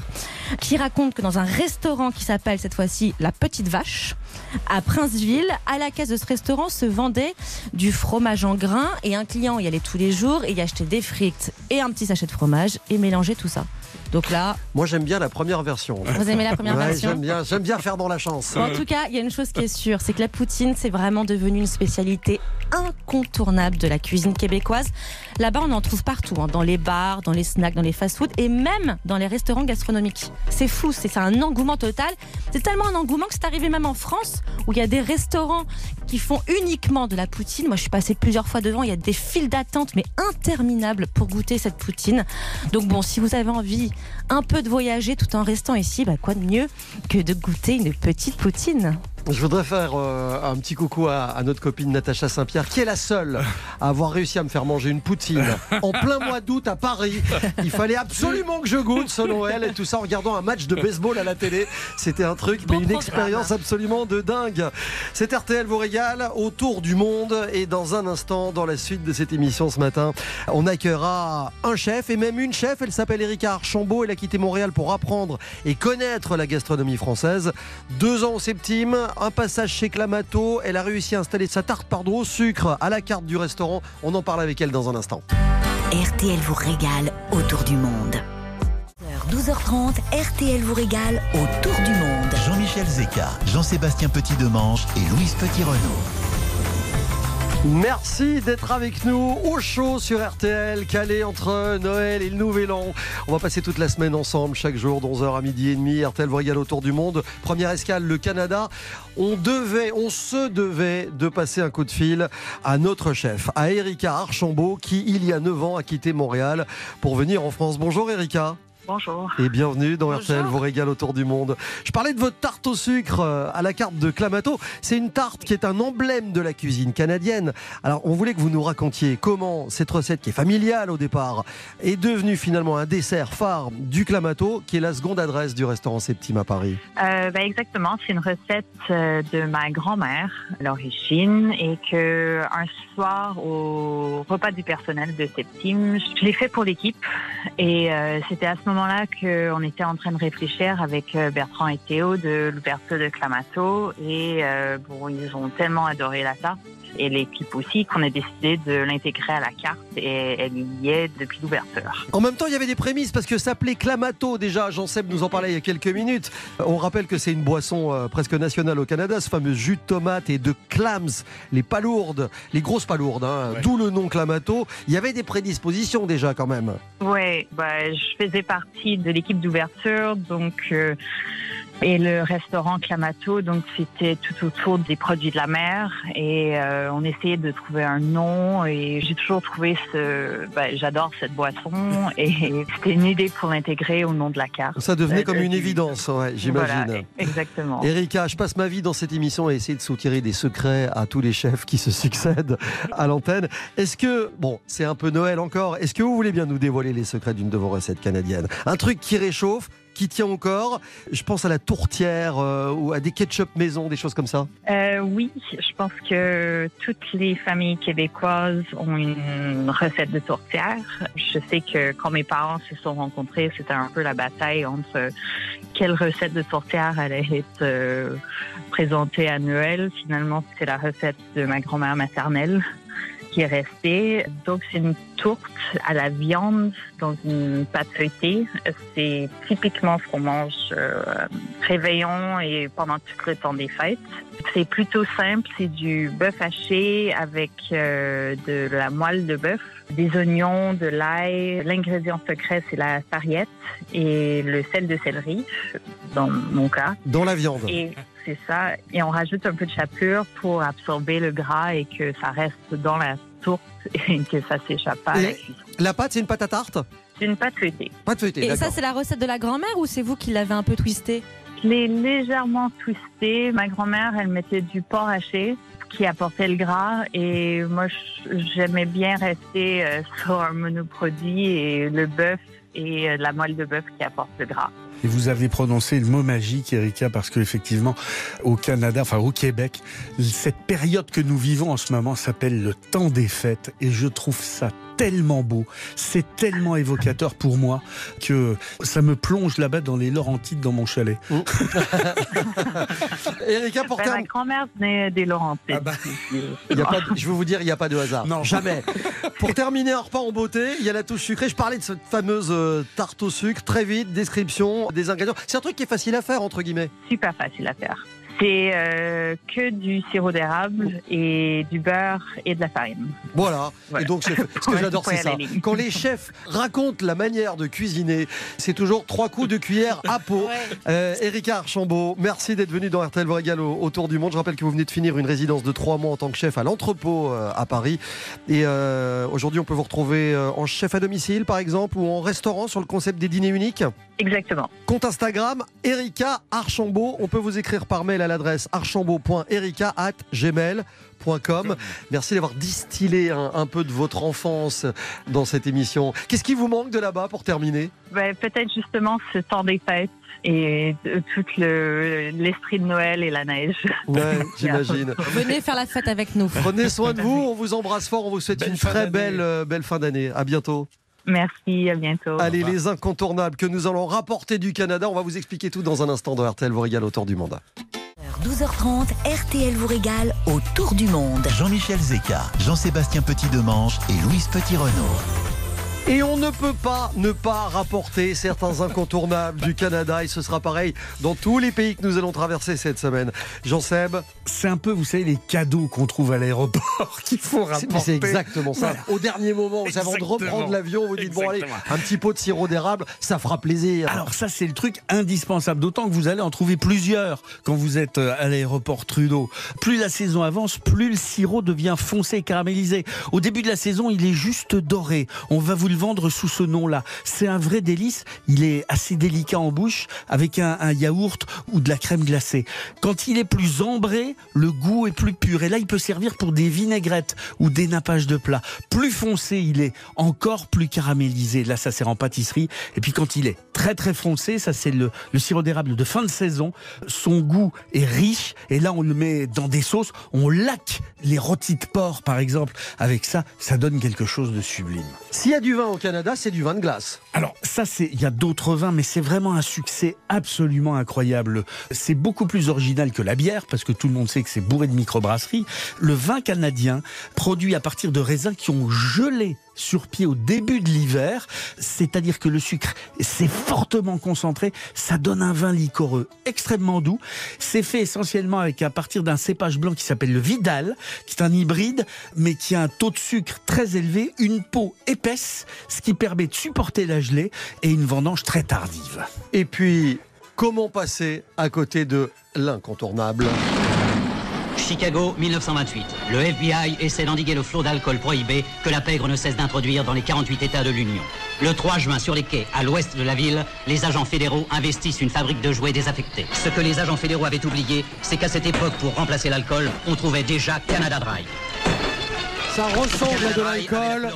qui raconte que dans un restaurant qui s'appelle cette fois-ci La Petite Vache, à Princeville, à la caisse de ce restaurant se vendait du fromage en grains et un client y allait tous les jours et y achetait des frites et un petit sachet de fromage et mélangeait tout ça. Donc là, Moi j'aime bien la première version. vous aimez la première Ouais, version j'aime bien, j'aime bien faire dans la chance. Bon, en tout cas, il y a une chose qui est sûre, c'est que la poutine, c'est vraiment devenu une spécialité incontournable de la cuisine québécoise. Là-bas, on en trouve partout, hein, dans les bars, dans les snacks, dans les fast-foods et même dans les restaurants gastronomiques. C'est fou, c'est c'est un engouement total. C'est tellement un engouement que c'est arrivé même en France, où il y a des restaurants qui font uniquement de la poutine. Moi, je suis passée plusieurs fois devant, il y a des files d'attente, mais interminables pour goûter cette poutine. Donc bon, si vous avez envie un peu de voyager tout en restant ici, bah, quoi de mieux que de goûter une petite poutine Je voudrais faire euh, un petit coucou à, à notre copine Natacha Saint-Pierre, qui est la seule à avoir réussi à me faire manger une poutine en plein mois d'août à Paris. Il fallait absolument que je goûte ce Noël et tout ça en regardant un match de baseball à la télé. C'était un truc, Bon mais une expérience absolument de dingue. C'est RTL vous régale autour du monde et dans un instant, dans la suite de cette émission ce matin, on accueillera un chef et même une chef. Elle s'appelle Erika Archambault. Elle a quitté Montréal pour apprendre et connaître la gastronomie française. Deux ans au Septime, un passage chez Clamato. Elle a réussi à installer sa tarte pardon au sucre à la carte du restaurant. On en parle avec elle dans un instant. RTL vous régale autour du monde. 12h30, RTL vous régale autour du monde. Jean-Michel Zeka, Jean-Sébastien Petit-Demange et Louise Petit-Renault. Merci d'être avec nous au chaud sur RTL, calé entre Noël et le Nouvel An. On va passer toute la semaine ensemble, chaque jour, de 11h à midi et demi. RTL vous autour du monde. Première escale, le Canada. On devait, on se devait de passer un coup de fil à notre chef, à Erika Archambault, qui, il y a 9 ans, a quitté Montréal pour venir en France. Bonjour Erika. Bonjour. Et bienvenue dans Bonjour. RTL vous régale autour du monde. Je parlais de votre tarte au sucre euh, à la carte de Clamato. C'est une tarte qui est un emblème de la cuisine canadienne. Alors on voulait que vous nous racontiez comment cette recette qui est familiale au départ est devenue finalement un dessert phare du Clamato qui est la seconde adresse du restaurant Septime à Paris. Euh, ben exactement, c'est une recette euh, de ma grand-mère l'origine et que un soir au repas du personnel de Septime, je l'ai fait pour l'équipe et euh, c'était à ce moment-là qu'on était en train de réfléchir avec euh, Bertrand et Théo de l'ouverture de Clamato et euh, bon, ils ont tellement adoré la tarte et l'équipe aussi qu'on a décidé de l'intégrer à la carte et elle y est depuis l'ouverture. En même temps, il y avait des prémices parce que ça s'appelait Clamato déjà. Jean-Seb nous en parlait il y a quelques minutes. On rappelle que c'est une boisson euh, presque nationale au Canada, ce fameux jus de tomate et de clams, les palourdes, les grosses palourdes, hein, Ouais. d'où le nom Clamato. Il y avait des prédispositions déjà quand même. Ouais, bah, je faisais partie de l'équipe d'ouverture, donc euh, Et le restaurant Clamato, donc c'était tout autour des produits de la mer et euh, on essayait de trouver un nom et j'ai toujours trouvé ce, ben, j'adore cette boisson et c'était une idée pour l'intégrer au nom de la carte. Ça devenait Euh, comme une évidence, ouais, j'imagine. Voilà, exactement. Erika, je passe ma vie dans cette émission à essayer de soutirer des secrets à tous les chefs qui se succèdent à l'antenne. Est-ce que, bon, c'est un peu Noël encore, est-ce que vous voulez bien nous dévoiler les secrets d'une de vos recettes canadiennes? Un truc qui réchauffe, qui tient corps. Je pense à la tourtière euh, ou à des ketchup maison, des choses comme ça. Euh, oui, je pense que toutes les familles québécoises ont une recette de tourtière. Je sais que quand mes parents se sont rencontrés, c'était un peu la bataille entre quelle recette de tourtière allait être euh, présentée à Noël. Finalement, c'est la recette de ma grand-mère maternelle qui est restée. Donc, c'est une tourte à la viande dans une pâte feuilletée. C'est typiquement ce qu'on mange euh, réveillon et pendant tout le temps des fêtes. C'est plutôt simple, c'est du bœuf haché avec euh, de la moelle de bœuf, des oignons, de l'ail. L'ingrédient secret, c'est la sarriette et le sel de céleri, dans mon cas. Dans la viande. Et c'est ça. Et on rajoute un peu de chapelure pour absorber le gras et que ça reste dans la tourte et que ça s'échappe pas la Et- cuisson. La pâte, c'est une pâte à tarte? C'est une pâte feuilletée. Pâte feuilletée, Et ça, c'est la recette de la grand-mère ou c'est vous qui l'avez un peu twisté Je l'ai légèrement twisté. Ma grand-mère, elle mettait du porc haché qui apportait le gras et moi, j'aimais bien rester euh, sur un monoproduit et le bœuf et euh, la moelle de bœuf qui apporte le gras. Et vous avez prononcé le mot magique, Erika, parce qu'effectivement, au Canada, enfin au Québec, cette période que nous vivons en ce moment s'appelle le temps des fêtes. Et je trouve ça tellement beau, c'est tellement évocateur pour moi que ça me plonge là-bas dans les Laurentides, dans mon chalet. Erika, pour Ben, ma grand-mère venait des Laurentides. Ah bah. Il y a pas de- je veux vous dire, il n'y a pas de hasard. Non. Jamais. Pour terminer un repas en beauté, il y a la touche sucrée. Je parlais de cette fameuse euh, tarte au sucre. Très vite, description des ingrédients. C'est un truc qui est facile à faire, entre guillemets. super facile à faire. C'est euh, que du sirop d'érable et du beurre et de la farine. Voilà. Voilà. Et donc, ce que Ouais, j'adore, c'est ça. Quand les chefs racontent la manière de cuisiner, c'est toujours trois coups de cuillère à peau. Euh, Erika Archambault, merci d'être venu dans RTL vous régale au, au Tour du Monde. Je rappelle que vous venez de finir une résidence de trois mois en tant que chef à l'entrepôt euh, à Paris. Et euh, aujourd'hui, on peut vous retrouver en chef à domicile, par exemple, ou en restaurant sur le concept des dîners uniques. Exactement. Compte Instagram, Erika Archambault. On peut vous écrire par mail à l'adresse archambault.erika.gmail.com. Merci d'avoir distillé un, un peu de votre enfance dans cette émission. Qu'est-ce qui vous manque de là-bas pour terminer? Ben, Peut-être justement ce temps des fêtes et de- tout le- l'esprit de Noël et la neige. Ouais, j'imagine. Venez faire la fête avec nous. Prenez soin de vous, on vous embrasse fort, on vous souhaite Belle une très belle, euh, belle fin d'année. À bientôt. Merci, à bientôt. Allez, les incontournables que nous allons rapporter du Canada, on va vous expliquer tout dans un instant dans RTL vous régale autour du monde. 12h30, RTL vous régale autour du monde. Jean-Michel Zeka, Jean-Sébastien Petit-Demange et Louise Petit-Renault. Et on ne peut pas ne pas rapporter certains incontournables du Canada et ce sera pareil dans tous les pays que nous allons traverser cette semaine. Jean-Seb, C'est un peu, vous savez, les cadeaux qu'on trouve à l'aéroport qu'il faut rapporter. c'est exactement ça. Voilà. Au dernier moment, avant de reprendre l'avion, vous dites bon allez, un petit pot de sirop d'érable, ça fera plaisir. Alors ça, c'est le truc indispensable, d'autant que vous allez en trouver plusieurs quand vous êtes euh, à l'aéroport Trudeau. Plus la saison avance, plus le sirop devient foncé et caramélisé. Au début de la saison, il est juste doré. On va vous le vendre sous ce nom-là. C'est un vrai délice. Il est assez délicat en bouche, avec un, yaourt ou de la crème glacée. Quand il est plus ambré, le goût est plus pur. Et là, il peut servir pour des vinaigrettes ou des nappages de plats. Plus foncé il est, encore plus caramélisé. Là, ça sert en pâtisserie. Et puis quand il est très très foncé, ça c'est le, sirop d'érable de fin de saison. Son goût est riche. Et là, on le met dans des sauces. On laque les rôtis de porc, par exemple. Avec ça, ça donne quelque chose de sublime. S'il y a du au Canada, c'est du vin de glace. Alors ça, c'est il y a d'autres vins, mais c'est vraiment un succès absolument incroyable. C'est beaucoup plus original que la bière parce que tout le monde sait que c'est bourré de microbrasserie. Le vin canadien, produit à partir de raisins qui ont gelé sur pied au début de l'hiver, c'est-à-dire que le sucre c'est fortement concentré, ça donne un vin liquoreux extrêmement doux. C'est fait essentiellement avec à partir d'un cépage blanc qui s'appelle le Vidal, qui est un hybride, mais qui a un taux de sucre très élevé, une peau épaisse, ce qui permet de supporter la gelée et une vendange très tardive. Et puis, Comment passer à côté de l'incontournable? Chicago, 1928. Le FBI essaie d'endiguer le flot d'alcool prohibé que la pègre ne cesse d'introduire dans les 48 États de l'Union. Le 3 juin, sur les quais, à l'ouest de la ville, les agents fédéraux investissent une fabrique de jouets désaffectés. Ce que les agents fédéraux avaient oublié, c'est qu'à cette époque, pour remplacer l'alcool, on trouvait déjà Canada Dry. Ça ressemble à de l'alcool,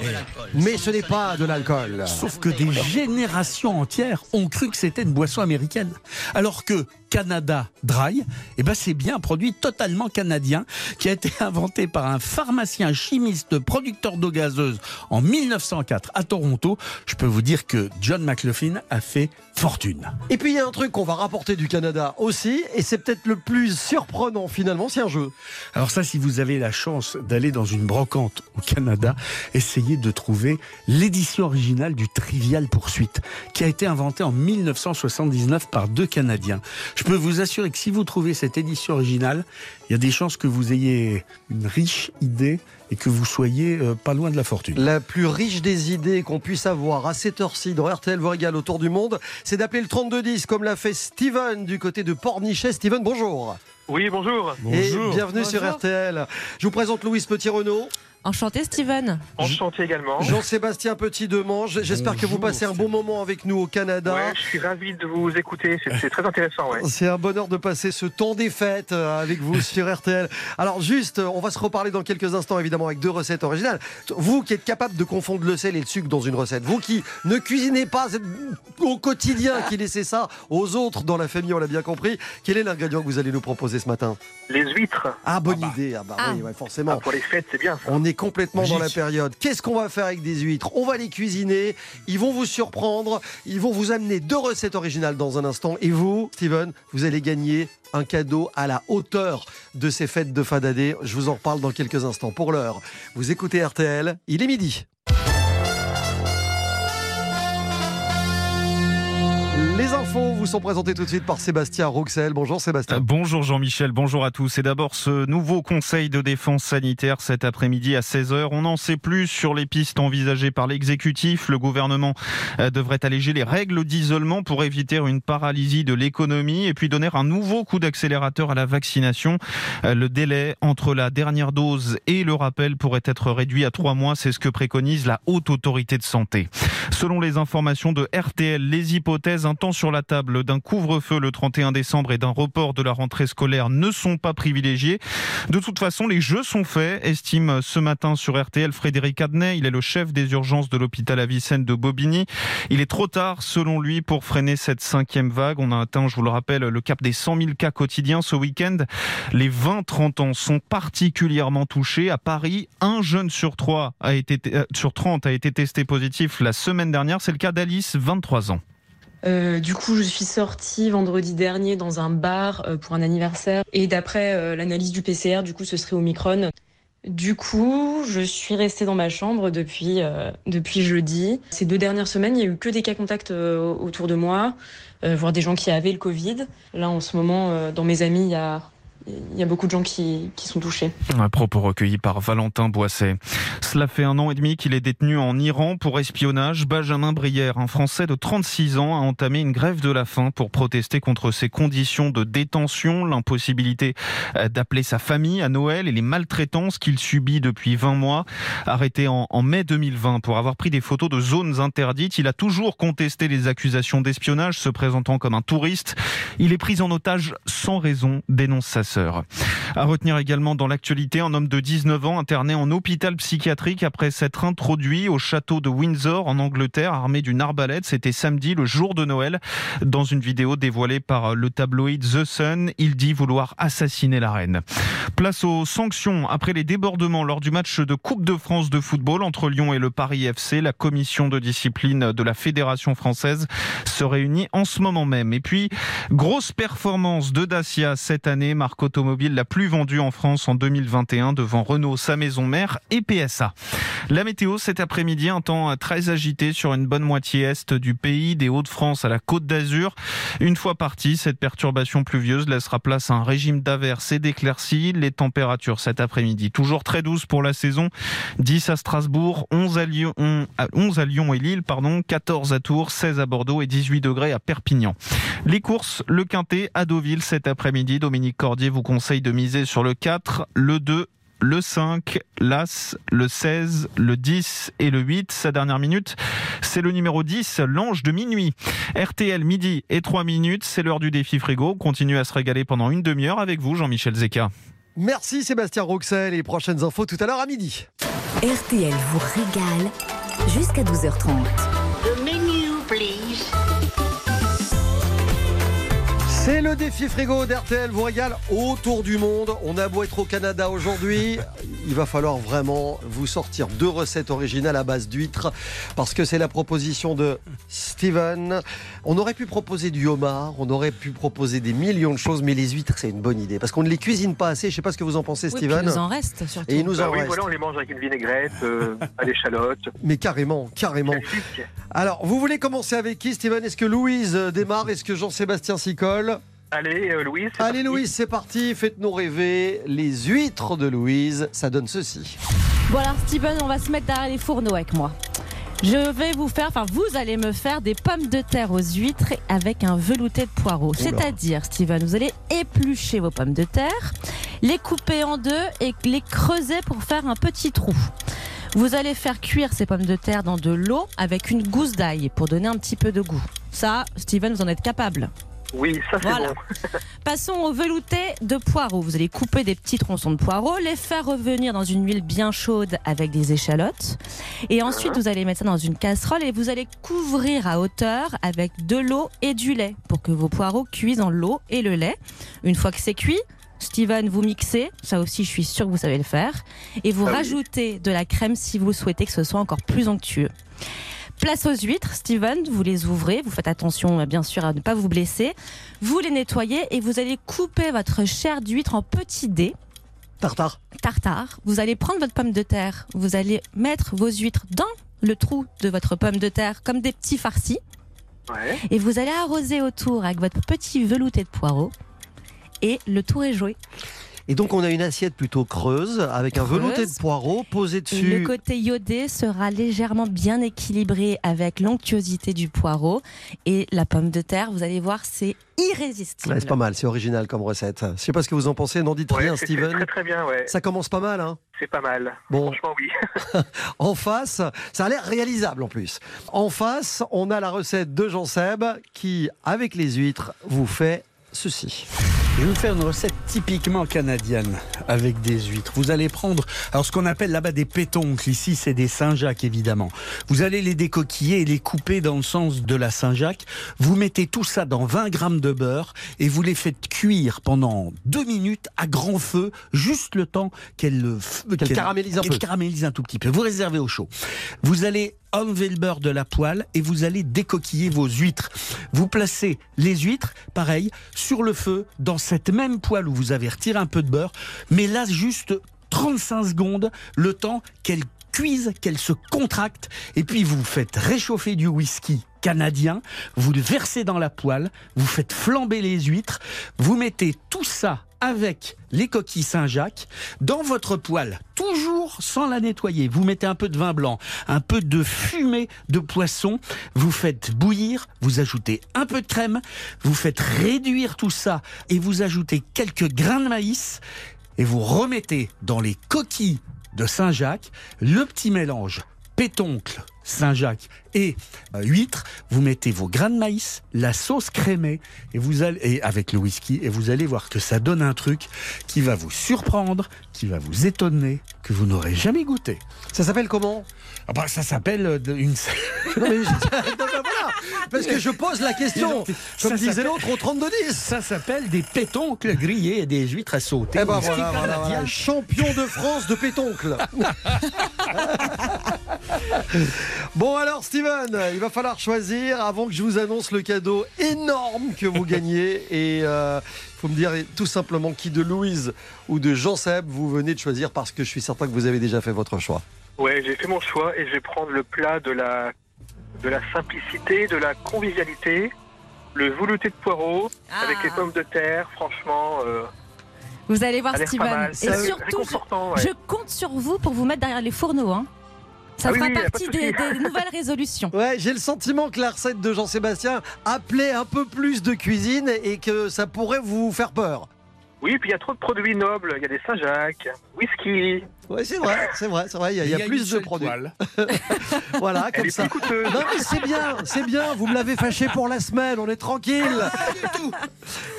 mais ce n'est pas de l'alcool. Sauf que des générations entières ont cru que c'était une boisson américaine. Alors que Canada Dry, eh ben c'est bien un produit totalement canadien qui a été inventé par un pharmacien chimiste producteur d'eau gazeuse en 1904 à Toronto. Je peux vous dire que John McLaughlin a fait fortune. Et puis il y a un truc qu'on va rapporter du Canada aussi, et c'est peut-être le plus surprenant finalement, c'est un jeu. Alors ça, si vous avez la chance d'aller dans une brocante au Canada, essayez de trouver l'édition originale du Trivial Poursuite, qui a été inventé en 1979 par deux Canadiens. Je peux vous assurer que si vous trouvez cette édition originale, il y a des chances que vous ayez une riche idée et que vous soyez euh, pas loin de la fortune. La plus riche des idées qu'on puisse avoir à cette heure-ci dans RTL vous régale autour du monde, c'est d'appeler le 3210 comme l'a fait Steven du côté de Pornichet. Steven, bonjour. Oui, bonjour. Et bienvenue sur RTL. Je vous présente Louise Petit-Renault. Enchanté Steven. Enchanté également. Jean-Sébastien Petit Demange, j'espère que vous passez un bon moment avec nous au Canada. Ouais, je suis ravi de vous écouter, c'est très intéressant. Ouais. C'est un bonheur de passer ce temps des fêtes euh, avec vous sur RTL. Alors juste, on va se reparler dans quelques instants évidemment avec deux recettes originales. Vous qui êtes capable de confondre le sel et le sucre dans une recette, vous qui ne cuisinez pas au quotidien, qui laissez ça aux autres dans la famille, on l'a bien compris, quel est l'ingrédient que vous allez nous proposer ce matin? Les huîtres, Ah bonne idée, ah bah oui, ouais, forcément. ah, pour les fêtes, c'est bien ça. On est complètement dans la période. Qu'est-ce qu'on va faire avec des huîtres? On va les cuisiner. Ils vont vous surprendre. Ils vont vous amener deux recettes originales dans un instant. Et vous, Steven, vous allez gagner un cadeau à la hauteur de ces fêtes de fin d'année. Je vous en reparle dans quelques instants. Pour l'heure, vous écoutez RTL. Il est midi. Vous sont présentées tout de suite par Sébastien Roxel. Bonjour Sébastien. Euh, Bonjour Jean-Michel, bonjour à tous. Et d'abord ce nouveau conseil de défense sanitaire cet après-midi à 16h. On en sait plus sur les pistes envisagées par l'exécutif. Le gouvernement euh, devrait alléger les règles d'isolement pour éviter une paralysie de l'économie et puis donner un nouveau coup d'accélérateur à la vaccination. Euh, Le délai entre la dernière dose et le rappel pourrait être réduit à trois mois. C'est ce que préconise la haute autorité de santé. Selon les informations de RTL, les hypothèses un temps sur la table d'un couvre-feu le 31 décembre et d'un report de la rentrée scolaire ne sont pas privilégiées. De toute façon, les jeux sont faits, estime ce matin sur RTL Frédéric Adnet. Il est le chef des urgences de l'hôpital Avicenne de Bobigny. Il est trop tard, selon lui, pour freiner cette cinquième vague. On a atteint, je vous le rappelle, le cap des 100 000 cas quotidiens ce week-end. Les 20-30 ans sont particulièrement touchés. À Paris, un jeune sur, trois a été, euh, sur 30 a été testé positif la semaine dernière. C'est le cas d'Alice, 23 ans. Euh, du coup, je suis sortie vendredi dernier dans un bar euh, pour un anniversaire. Et d'après euh, l'analyse du PCR, du coup, ce serait Omicron. Du coup, je suis restée dans ma chambre depuis, euh, depuis jeudi. Ces deux dernières semaines, il n'y a eu que des cas contacts euh, autour de moi, euh, voire des gens qui avaient le Covid. Là, en ce moment, dans mes amis, il y a, il y a beaucoup de gens qui, qui sont touchés. Un propos recueilli par Valentin Boisset. Cela fait un an et demi qu'il est détenu en Iran pour espionnage. Benjamin Brière, un Français de 36 ans, a entamé une grève de la faim pour protester contre ses conditions de détention, l'impossibilité euh, d'appeler sa famille à Noël et les maltraitances qu'il subit depuis 20 mois. Arrêté en, mai 2020 pour avoir pris des photos de zones interdites, il a toujours contesté les accusations d'espionnage, se présentant comme un touriste. Il est pris en otage sans raison, dénonce sa sœur. À retenir également dans l'actualité, un homme de 19 ans interné en hôpital psychiatrique après s'être introduit au château de Windsor en Angleterre armé d'une arbalète. C'était samedi, le jour de Noël. Dans une vidéo dévoilée par le tabloïd The Sun, il dit vouloir assassiner la reine. Place aux sanctions après les débordements lors du match de Coupe de France de football entre Lyon et le Paris FC. La commission de discipline de la Fédération française se réunit en ce moment même. Et puis, grosse performance de Dacia cette année. Marco automobile la plus vendue en France en 2021 devant Renault, sa maison mère et PSA. La météo cet après-midi, un temps très agité sur une bonne moitié est du pays, des Hauts-de-France à la Côte d'Azur. Une fois partie, cette perturbation pluvieuse laissera place à un régime d'averses et d'éclaircies. Les températures cet après-midi, toujours très douces pour la saison. 10 à Strasbourg, 11 à Lyon, 11 à Lyon et Lille, pardon, 14 à Tours, 16 à Bordeaux et 18 degrés à Perpignan. Les courses, le Quintet à Deauville cet après-midi. Dominique Cordier vous conseille de miser sur le 4, le 2, le 5, l'As, le 16, le 10 et le 8. Sa dernière minute, c'est le numéro 10, l'ange de minuit. RTL midi et 3 minutes, c'est l'heure du défi frigo. Continue à se régaler pendant une demi-heure avec vous, Jean-Michel Zeka. Merci Sébastien Roxel et prochaines infos tout à l'heure à midi. RTL vous régale jusqu'à 12h30. C'est le défi frigo d'RTL vous régale autour du monde. On a beau être au Canada aujourd'hui, il va falloir vraiment vous sortir deux recettes originales à base d'huîtres parce que c'est la proposition de Steven. On aurait pu proposer du homard, on aurait pu proposer des millions de choses, mais les huîtres c'est une bonne idée parce qu'on ne les cuisine pas assez. Je sais pas ce que vous en pensez, Oui, Steven. il nous en reste surtout. Et il nous Bah en oui, reste. voilà, on les mange avec une vinaigrette, euh, à l'échalote. Mais carrément, carrément. Alors, vous voulez commencer avec qui, Steven? Est-ce que Louise euh, démarre? Est-ce que Jean-Sébastien s'y colle? Allez, euh, Louise. c'est Allez, parti. Louise, c'est parti. Faites-nous rêver. Les huîtres de Louise, ça donne ceci. Bon alors Steven, on va se mettre derrière les fourneaux avec moi. Je vais vous faire, enfin vous allez me faire des pommes de terre aux huîtres avec un velouté de poireaux. C'est-à-dire, Steven, vous allez éplucher vos pommes de terre, les couper en deux et les creuser pour faire un petit trou. Vous allez faire cuire ces pommes de terre dans de l'eau avec une gousse d'ail pour donner un petit peu de goût. Ça, Steven, vous en êtes capable. Oui, ça c'est Voilà. bon. Passons au velouté de poireaux. Vous allez couper des petits tronçons de poireaux, les faire revenir dans une huile bien chaude avec des échalotes. Et ensuite, vous allez mettre ça dans une casserole et vous allez couvrir à hauteur avec de l'eau et du lait pour que vos poireaux cuisent dans l'eau et le lait. Une fois que c'est cuit, Steven, vous mixez, ça aussi je suis sûre que vous savez le faire, et vous Ah oui. rajoutez de la crème si vous souhaitez que ce soit encore plus onctueux. Place aux huîtres, Steven, vous les ouvrez, vous faites attention euh, bien sûr à ne pas vous blesser. Vous les nettoyez et vous allez couper votre chair d'huître en petits dés. Tartare. Tartare. Vous allez prendre votre pomme de terre, vous allez mettre vos huîtres dans le trou de votre pomme de terre comme des petits farcis Ouais. et vous allez arroser autour avec votre petit velouté de poireaux et le tour est joué. Et donc, on a une assiette plutôt creuse avec un Creuse. velouté de poireaux posé dessus. le côté iodé sera légèrement bien équilibré avec l'onctuosité du poireau et la pomme de terre. Vous allez voir, c'est irrésistible. Ouais, c'est pas mal, c'est original comme recette. Je sais pas ce que vous en pensez, n'en dites Ouais, rien, Steven. Très très bien, ouais. Ça commence pas mal, hein C'est pas mal. Bon. Franchement, oui. En face, ça a l'air réalisable en plus. En face, on a la recette de Jean Seb qui, avec les huîtres, vous fait ceci. Je vais vous faire une recette typiquement canadienne avec des huîtres. Vous allez prendre alors ce qu'on appelle là-bas des pétoncles. Ici, c'est des Saint-Jacques évidemment. Vous allez les décoquiller et les couper dans le sens de la Saint-Jacques. Vous mettez tout ça dans 20 grammes de beurre et vous les faites cuire pendant deux minutes à grand feu, juste le temps qu'elles f- Qu'elles caramélisent un peu. caramélisent un tout petit peu. Vous réservez au chaud. Vous allez beurre de la poêle et vous allez décoquiller vos huîtres. Vous placez les huîtres, pareil, sur le feu, dans cette même poêle où vous avez retiré un peu de beurre, mais là juste 35 secondes, le temps qu'elles cuisent, qu'elles se contractent, et puis vous faites réchauffer du whisky canadien, vous le versez dans la poêle, vous faites flamber les huîtres, vous mettez tout ça avec les coquilles Saint-Jacques dans votre poêle, toujours sans la nettoyer. Vous mettez un peu de vin blanc, un peu de fumée de poisson, vous faites bouillir, vous ajoutez un peu de crème, vous faites réduire tout ça et vous ajoutez quelques grains de maïs et vous remettez dans les coquilles de Saint-Jacques le petit mélange pétoncle Saint-Jacques et euh, huîtres, vous mettez vos grains de maïs, la sauce crémée et vous allez et avec le whisky et vous allez voir que ça donne un truc qui va vous surprendre, qui va vous étonner, que vous n'aurez jamais goûté. Ça s'appelle comment? Ah bah, ça s'appelle euh, une Non, mais je- Non, ben voilà, Parce que je pose la question, Ça comme disait l'autre, au 32-10. ça s'appelle des pétoncles grillés et des huîtres à sauter. Eh ben voilà, voilà, canadien. voilà. champion de France de pétoncle. Bon alors Steven, il va falloir choisir avant que je vous annonce le cadeau énorme que vous gagnez. Et il euh, faut me dire tout simplement qui de Louise ou de Jean-Seb vous venez de choisir parce que je suis certain que vous avez déjà fait votre choix. Ouais, j'ai fait mon choix et je vais prendre le plat de la, de la simplicité, de la convivialité, le velouté de poireaux avec les pommes de terre. Franchement, euh, Vous allez voir Steven. Et C'est surtout, je, ouais. je compte sur vous pour vous mettre derrière les fourneaux. Hein. Ça Ah fera oui, partie des, des nouvelles résolutions. Ouais, j'ai le sentiment que la recette de Jean-Sébastien appelait un peu plus de cuisine et que ça pourrait vous faire peur. oui, puis il y a trop de produits nobles. Il y a des Saint-Jacques, whisky. Ouais, c'est vrai, c'est vrai, c'est vrai. Il y a, y plus de produits. voilà, comme ça. Non, mais c'est bien, c'est bien. Vous me l'avez fâché pour la semaine. On est tranquille.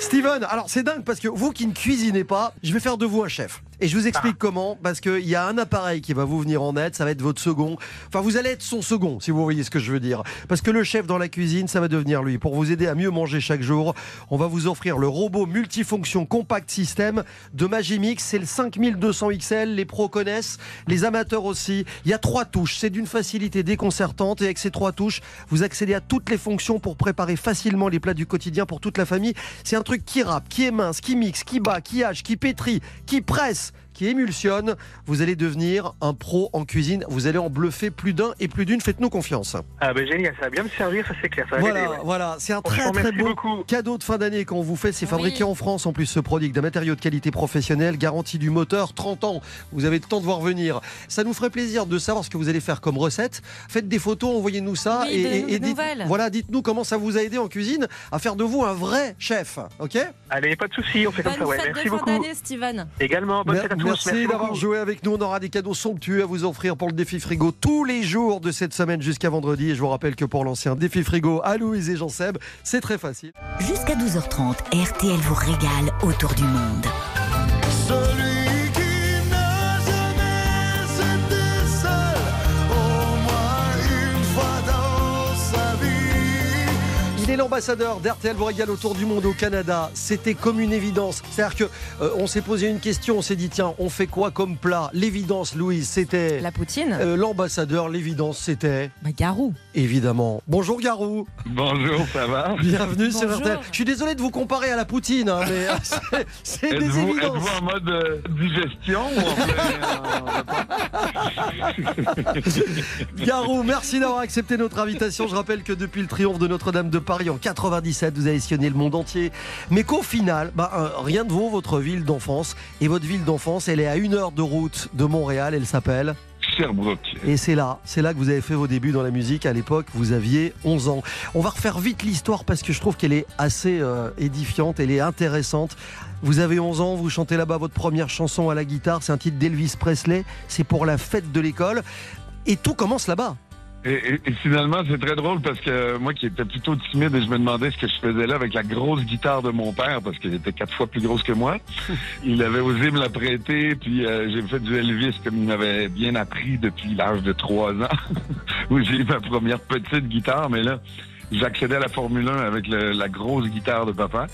Steven, alors c'est dingue parce que vous qui ne cuisinez pas, je vais faire de vous un chef. Et je vous explique comment, parce qu'il y a un appareil qui va vous venir en aide, ça va être votre second. Enfin, vous allez être son second, si vous voyez ce que je veux dire. Parce que le chef dans la cuisine, ça va devenir lui. Pour vous aider à mieux manger chaque jour, on va vous offrir le robot multifonction compact system de Magimix. C'est le 5200 XL, les pros les amateurs aussi. Il y a trois touches, c'est d'une facilité déconcertante. Et avec ces trois touches, vous accédez à toutes les fonctions pour préparer facilement les plats du quotidien pour toute la famille. C'est un truc qui râpe, qui est mince, qui mixe, qui bat, qui hache, qui pétrit, qui presse qui émulsionne, vous allez devenir un pro en cuisine. Vous allez en bluffer plus d'un et plus d'une. Faites-nous confiance. Ah ben génial, ça va bien me servir, ça c'est clair. Ça va Voilà, ouais. voilà, c'est un très très beau beaucoup. cadeau de fin d'année qu'on vous fait. C'est fabriqué en France en plus ce produit d'un matériau de qualité professionnelle, garantie du moteur, 30 ans. Vous avez le temps de voir venir. Ça nous ferait plaisir de savoir ce que vous allez faire comme recette. Faites des photos, envoyez-nous ça Oui, de- de dites, nouvelles. voilà, dites-nous comment ça vous a aidé en cuisine à faire de vous un vrai chef, ok? Allez, pas de soucis, on fait comme ça, ouais. Merci de fin beaucoup. d'année, Steven. Également, bonne Mer- fête à tous. Merci, d'avoir joué avec nous. On aura des cadeaux somptueux à vous offrir pour le défi frigo tous les jours de cette semaine jusqu'à vendredi. Et je vous rappelle que pour l'ancien défi frigo à Louise et Jean-Seb, c'est très facile. Jusqu'à 12h30, RTL vous régale autour du monde. Il est l'ambassadeur d'RTL vous régale autour du monde au Canada. C'était comme une évidence. C'est-à-dire que euh, on s'est posé une question, on s'est dit tiens, on fait quoi comme plat? L'évidence, Louise, c'était La poutine euh, l'ambassadeur. L'évidence, c'était Bah, Garou. évidemment. Bonjour Garou. Bonjour, ça va? Bienvenue sur. RTL. Je suis désolé de vous comparer à la poutine, hein, mais euh, c'est- c'est des évidences. êtes-vous en mode euh, digestion ou en plein, euh, Garou, merci d'avoir accepté notre invitation. Je rappelle que depuis le triomphe de Notre-Dame de Paris en 97, vous avez sillonné le monde entier. Mais qu'au final, bah, rien ne vaut votre ville d'enfance. Et votre ville d'enfance, elle est à une heure de route de Montréal. Elle s'appelle Sherbrooke. Et c'est là, c'est là que vous avez fait vos débuts dans la musique. À l'époque, vous aviez 11 ans. On va refaire vite l'histoire parce que je trouve qu'elle est assez euh, édifiante, elle est intéressante. Vous avez 11 ans, vous chantez là-bas votre première chanson à la guitare, c'est un titre d'Elvis Presley, c'est pour la fête de l'école. Et tout commence là-bas. Et, et- et finalement, c'est très drôle parce que moi qui étais plutôt timide et je me demandais ce que je faisais là avec la grosse guitare de mon père parce qu'il était quatre fois plus grosse que moi. Il avait osé me la prêter, puis euh, j'ai fait du Elvis comme il m'avait bien appris depuis l'âge de trois ans, où j'ai eu ma première petite guitare, mais là, j'accédais à la Formule 1 avec le- la grosse guitare de papa.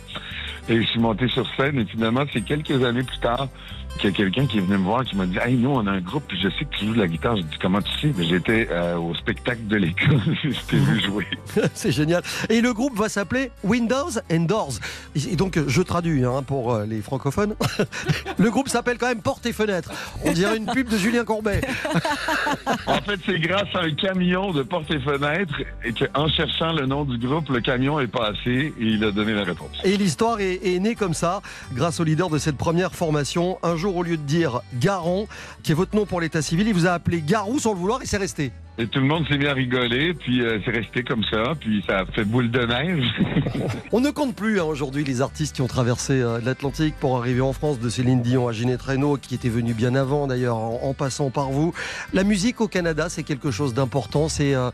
Et je suis monté sur scène et finalement, c'est quelques années plus tard qu'il y a quelqu'un qui est venu me voir qui m'a dit Hey, nous, on a un groupe, puis je sais que tu joues de la guitare. J'ai dit Comment tu sais? Mais J'étais euh, au spectacle de l'école, je t'ai vu jouer. c'est génial. Et le groupe va s'appeler Windows and Doors. Et donc, je traduis hein, pour euh, les francophones. le groupe s'appelle quand même Porte et Fenêtre. On dirait une pub de Julien Courbet. En fait, c'est grâce à un camion de porte et fenêtre et qu'en cherchant le nom du groupe, le camion est passé et il a donné la réponse. Et l'histoire est, est née comme ça, grâce au leader de cette première formation. Un au lieu de dire Garon, qui est votre nom pour l'état civil, il vous a appelé Garou sans le vouloir et c'est resté. Et tout le monde s'est mis à rigoler, puis euh, c'est resté comme ça, puis ça a fait boule de neige. On ne compte plus hein, aujourd'hui les artistes qui ont traversé euh, l'Atlantique pour arriver en France, de Céline Dion à Ginette Renault, qui était venue bien avant d'ailleurs, en, en passant par vous. La musique au Canada, c'est quelque chose d'important. C'est euh,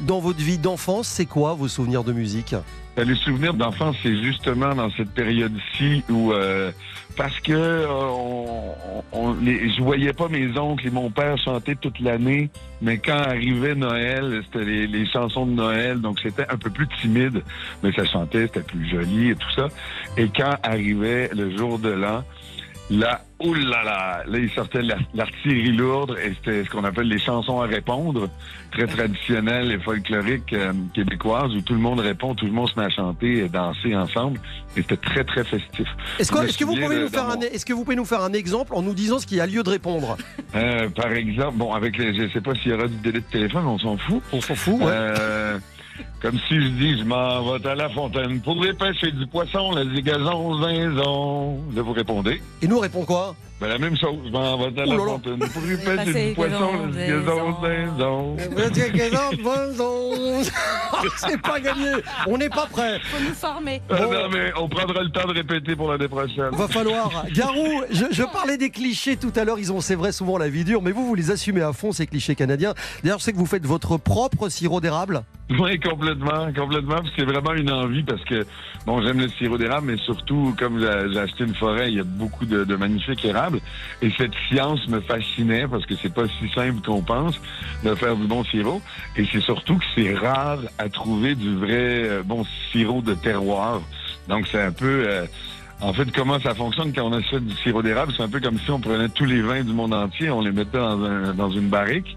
dans votre vie d'enfance, c'est quoi vos souvenirs de musique? Ben, Les souvenirs d'enfance, c'est justement dans cette période-ci où, euh, parce que euh, on, on- les- je voyais pas mes oncles et mon père chanter toute l'année, mais quand arrivait Noël, c'était les, les chansons de Noël, donc c'était un peu plus timide, mais ça chantait, c'était plus joli et tout ça. Et quand arrivait le jour de l'an, Là, oulala, là, il sortait la- l'artillerie lourde et c'était ce qu'on appelle les chansons à répondre, très traditionnelles et folkloriques euh, québécoises où tout le monde répond, tout le monde se met à chanter et danser ensemble. Et c'était très, très festif. Est-ce que, vous pouvez nous faire un, mon- est-ce que vous pouvez nous faire un exemple en nous disant ce qu'il y a lieu de répondre? Euh, par exemple, bon, avec les, je sais pas s'il y aura du délai de téléphone, on s'en fout. On s'en fout, ouais. Euh, comme si je dis, je m'en vais à la fontaine pour pêcher du poisson, la zigazon, zinzon. Là, vous répondez. Et nous, on répond quoi? Ben, la même chose, je m'en vais à la là. fontaine pour pêcher Passer du poisson, la zigazon, zinzon. C'est pas gagné On n'est pas prêt Faut nous former. Ah, Bon. non, mais on prendra le temps de répéter pour l'année prochaine. Va falloir. Garou, je, je parlais des clichés tout à l'heure. Ils ont, c'est vrai, souvent la vie dure, mais vous, vous les assumez à fond, ces clichés canadiens. D'ailleurs, je sais que vous faites votre propre sirop d'érable. Oui, complètement, complètement, parce que c'est vraiment une envie, parce que, bon, j'aime le sirop d'érable, mais surtout, comme j'ai acheté une forêt, il y a beaucoup de, de magnifiques érables, et cette science me fascinait, parce que c'est pas si simple qu'on pense de faire du bon sirop, et c'est surtout que c'est rare à trouver du vrai euh, bon sirop de terroir. Donc, c'est un peu... euh, en fait, comment ça fonctionne quand on achète du sirop d'érable, c'est un peu comme si on prenait tous les vins du monde entier, on les mettait dans, un- dans une barrique.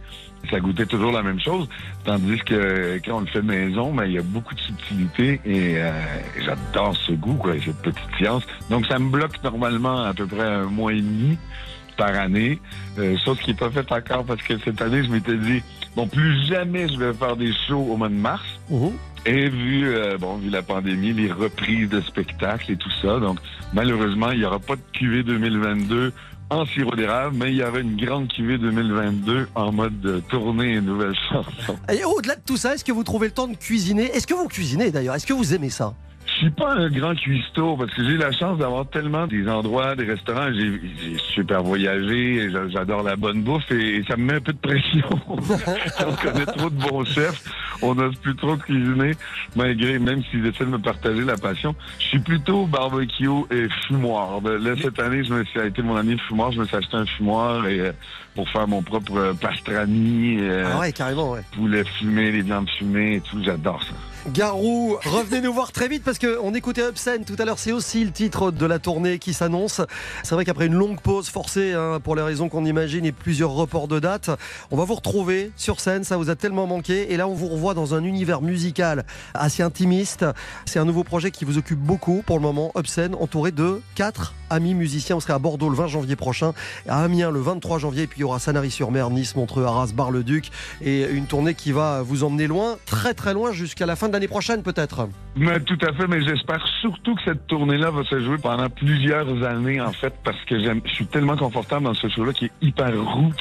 Ça goûtait toujours la même chose, tandis que quand on le fait maison, ben, il y a beaucoup de subtilité et euh, j'adore ce goût, quoi, cette petite science. Donc, ça me bloque normalement à peu près un mois et demi par année, euh, chose qui n'est pas faite encore parce que cette année, je m'étais dit, bon, plus jamais je vais faire des shows au mois de mars. Et vu, euh, bon, vu la pandémie, les reprises de spectacles et tout ça, donc malheureusement, il n'y aura pas de QV 2022 en sirop d'érable, mais il y aura une grande QV 2022 en mode de tournée et nouvelles chansons. Et au-delà de tout ça, est-ce que vous trouvez le temps de cuisiner? Est-ce que vous cuisinez d'ailleurs? Est-ce que vous aimez ça? Suis pas un grand cuistot parce que j'ai la chance d'avoir tellement des endroits, des restaurants. J'ai super voyagé, j'adore la bonne bouffe et, et ça me met un peu de pression. on connaît trop de bons chefs, on n'ose plus trop cuisiner, malgré même s'ils essaient de me partager la passion. Je suis plutôt barbecue et fumoir. Là, cette année, je me suis été mon ami fumoir, je me suis acheté un fumoir et, euh, pour faire mon propre euh, pastrami. euh, Ah ouais, carrément, ouais. Poulet fumé, les viandes fumées et tout, j'adore ça. Garou, revenez nous voir très vite parce qu'on écoutait Upsen tout à l'heure. C'est aussi le titre de la tournée qui s'annonce. C'est vrai qu'après une longue pause forcée, hein, pour les raisons qu'on imagine et plusieurs reports de dates, on va vous retrouver sur scène. Ça vous a tellement manqué. Et là, on vous revoit dans un univers musical assez intimiste. C'est un nouveau projet qui vous occupe beaucoup pour le moment. Upsen, entouré de quatre amis musiciens. Vous serez à Bordeaux le 20 janvier prochain, à Amiens le 23 janvier, et puis il y aura Sanary-sur-Mer, Nice, Montreux, Arras, Bar-le-Duc, et une tournée qui va vous emmener loin, très très loin, jusqu'à la fin de l'année prochaine peut-être? Mais tout à fait, mais j'espère surtout que cette tournée-là va se jouer pendant plusieurs années, en fait, parce que je suis tellement confortable dans ce show-là qui est hyper roots.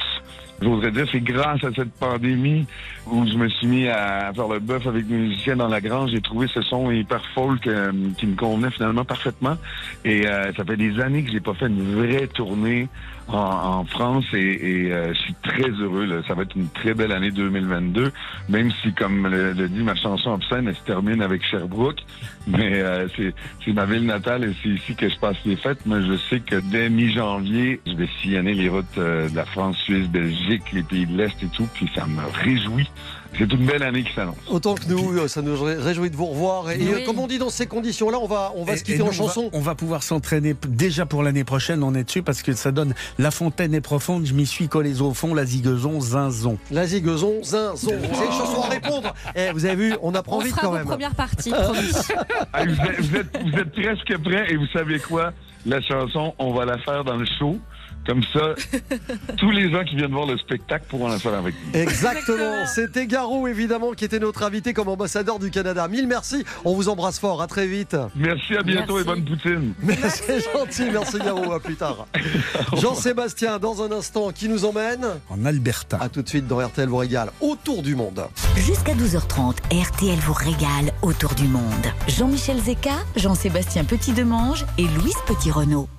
J'oserais dire, c'est grâce à cette pandémie où je me suis mis à faire le bœuf avec mes musiciens dans la grange. J'ai trouvé ce son hyper folk euh, qui me convenait finalement parfaitement. Et euh, ça fait des années que j'ai pas fait une vraie tournée en, France et, euh, je suis très heureux. là. Ça va être une très belle année 2022, même si, comme le, le dit ma chanson obscène, elle se termine avec Sherbrooke. Mais euh, c'est c'est ma ville natale et c'est ici que je passe les fêtes. Mais je sais que dès mi-janvier, je vais sillonner les routes euh, de la France, Suisse, Belgique, les pays de l'Est et tout. Puis ça me réjouit. C'est une belle année qui s'annonce. Autant que nous, euh, ça nous ré- réjouit de vous revoir. Et, Oui. euh, comme on dit dans ces conditions-là, on va, on va Et- se quitter nous, en on va- chanson. On va, pouvoir s'entraîner déjà pour l'année prochaine, on est dessus, parce que ça donne La Fontaine est profonde, je m'y suis collé au fond, la ziguezon, zinzon. La ziguezon, zinzon. C'est une chanson à répondre. Eh, vous avez vu, on apprend On vite fera quand vos même. premières parties, promis. Ah, vous, êtes, vous êtes- vous êtes presque prêts et vous savez quoi? La chanson, on va la faire dans le show. Comme ça, tous les gens qui viennent voir le spectacle pourront la faire avec nous. Exactement, c'était Garou évidemment qui était notre invité comme ambassadeur du Canada. Mille merci, on vous embrasse fort, à très vite. Merci, à bientôt et bonne poutine. Mais c'est gentil, merci Garou, à plus tard. Jean-Sébastien, dans un instant, qui nous emmène En Alberta. À tout de suite dans RTL vous régale, autour du monde. Jusqu'à 12h30, RTL vous régale autour du monde. Jean-Michel Zeka, Jean-Sébastien Petit-Demange et Louise Petit-Renault.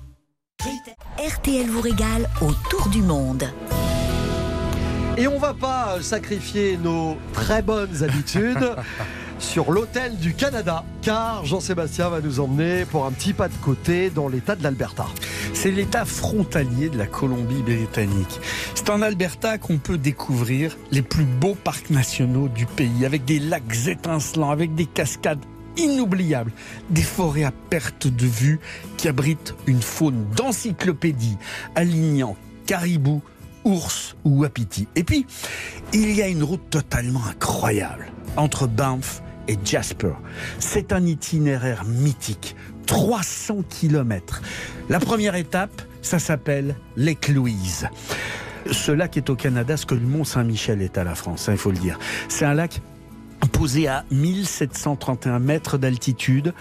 RTL vous régale autour du monde. Et on va pas sacrifier nos très bonnes habitudes sur l'hôtel du Canada, car Jean-Sébastien va nous emmener pour un petit pas de côté dans l'état de l'Alberta. C'est l'état frontalier de la Colombie-Britannique. C'est en Alberta qu'on peut découvrir les plus beaux parcs nationaux du pays, avec des lacs étincelants, avec des cascades inoubliables, des forêts à perte de vue qui abritent une faune d'encyclopédie, alignant caribous, ours ou wapiti. Et puis, il y a une route totalement incroyable entre Banff et Jasper. C'est un itinéraire mythique, 300 km. La première étape, ça s'appelle Lake Louise. Ce lac est au Canada, ce que le Mont Saint-Michel est à la France, hein, il faut le dire. C'est un lac posé à 1731 mètres d'altitude.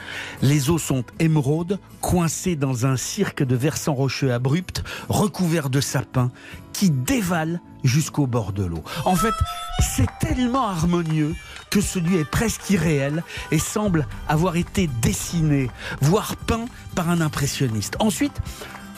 Les eaux sont émeraudes, coincées dans un cirque de versants rocheux abrupts, recouverts de sapins, qui dévalent jusqu'au bord de l'eau. En fait, c'est tellement harmonieux que ce lieu est presque irréel et semble avoir été dessiné, voire peint par un impressionniste. Ensuite,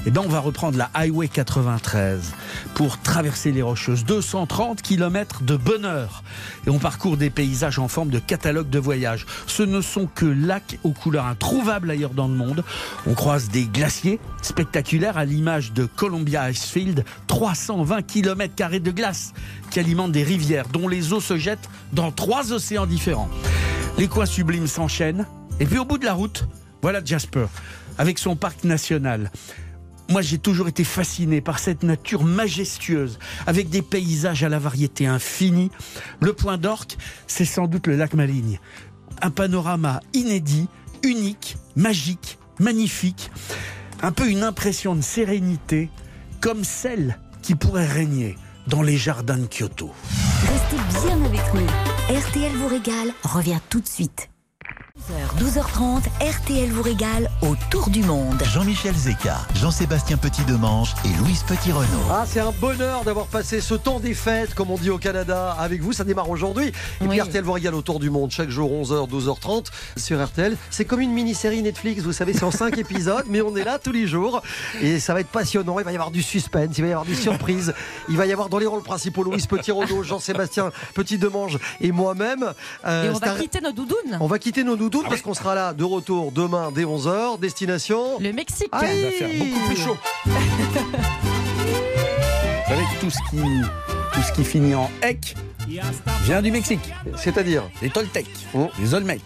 eh ben, on va reprendre la Highway 93 pour traverser les Rocheuses. 230 km de bonheur. Et on parcourt des paysages en forme de catalogue de voyage. Ce ne sont que lacs aux couleurs introuvables ailleurs dans le monde. On croise des glaciers spectaculaires à l'image de Columbia Icefield. 320 km de glace qui alimentent des rivières dont les eaux se jettent dans trois océans différents. Les coins sublimes s'enchaînent. Et puis au bout de la route, voilà Jasper avec son parc national. Moi, j'ai toujours été fasciné par cette nature majestueuse, avec des paysages à la variété infinie. Le point d'orque, c'est sans doute le lac Maligne. Un panorama inédit, unique, magique, magnifique. Un peu une impression de sérénité, comme celle qui pourrait régner dans les jardins de Kyoto. Restez bien avec nous. RTL vous régale revient tout de suite. 12h30, RTL vous régale autour du monde. Jean-Michel Zeka, Jean-Sébastien Petit-Demange et Louise Petit-Renault. Ah, c'est un bonheur d'avoir passé ce temps des fêtes, comme on dit au Canada, avec vous. Ça démarre aujourd'hui. Et Oui. puis RTL vous régale autour du monde, chaque jour 11h, 12h30 sur RTL. C'est comme une mini-série Netflix, vous savez, c'est en 5 épisodes, mais on est là tous les jours. Et ça va être passionnant. Il va y avoir du suspense, il va y avoir des surprises. Il va y avoir dans les rôles principaux Louise Petit-Renault, Jean-Sébastien Petit-Demange et moi-même. Euh, Et on va un- quitter nos doudounes. on va quitter nos doudounes parce qu'on sera là de retour demain dès 11h. Destination. Le Mexique. Aïe Il va faire beaucoup plus chaud. Vous savez que tout ce qui, tout ce qui finit en ek vient du Mexique. C'est-à-dire Les Toltecs, les Olmecs,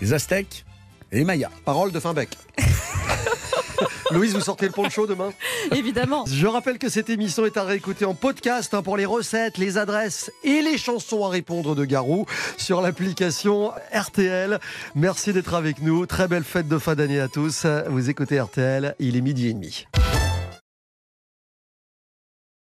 les Aztèques et les Mayas. Parole de Finbec. Louise, vous sortez le poncho demain? Évidemment. Je rappelle que cette émission est à réécouter en podcast hein, pour les recettes, les adresses et les chansons à répondre de Garou sur l'application RTL. Merci d'être avec nous. Très belle fête de fin d'année à tous. Vous écoutez RTL, il est midi et demi.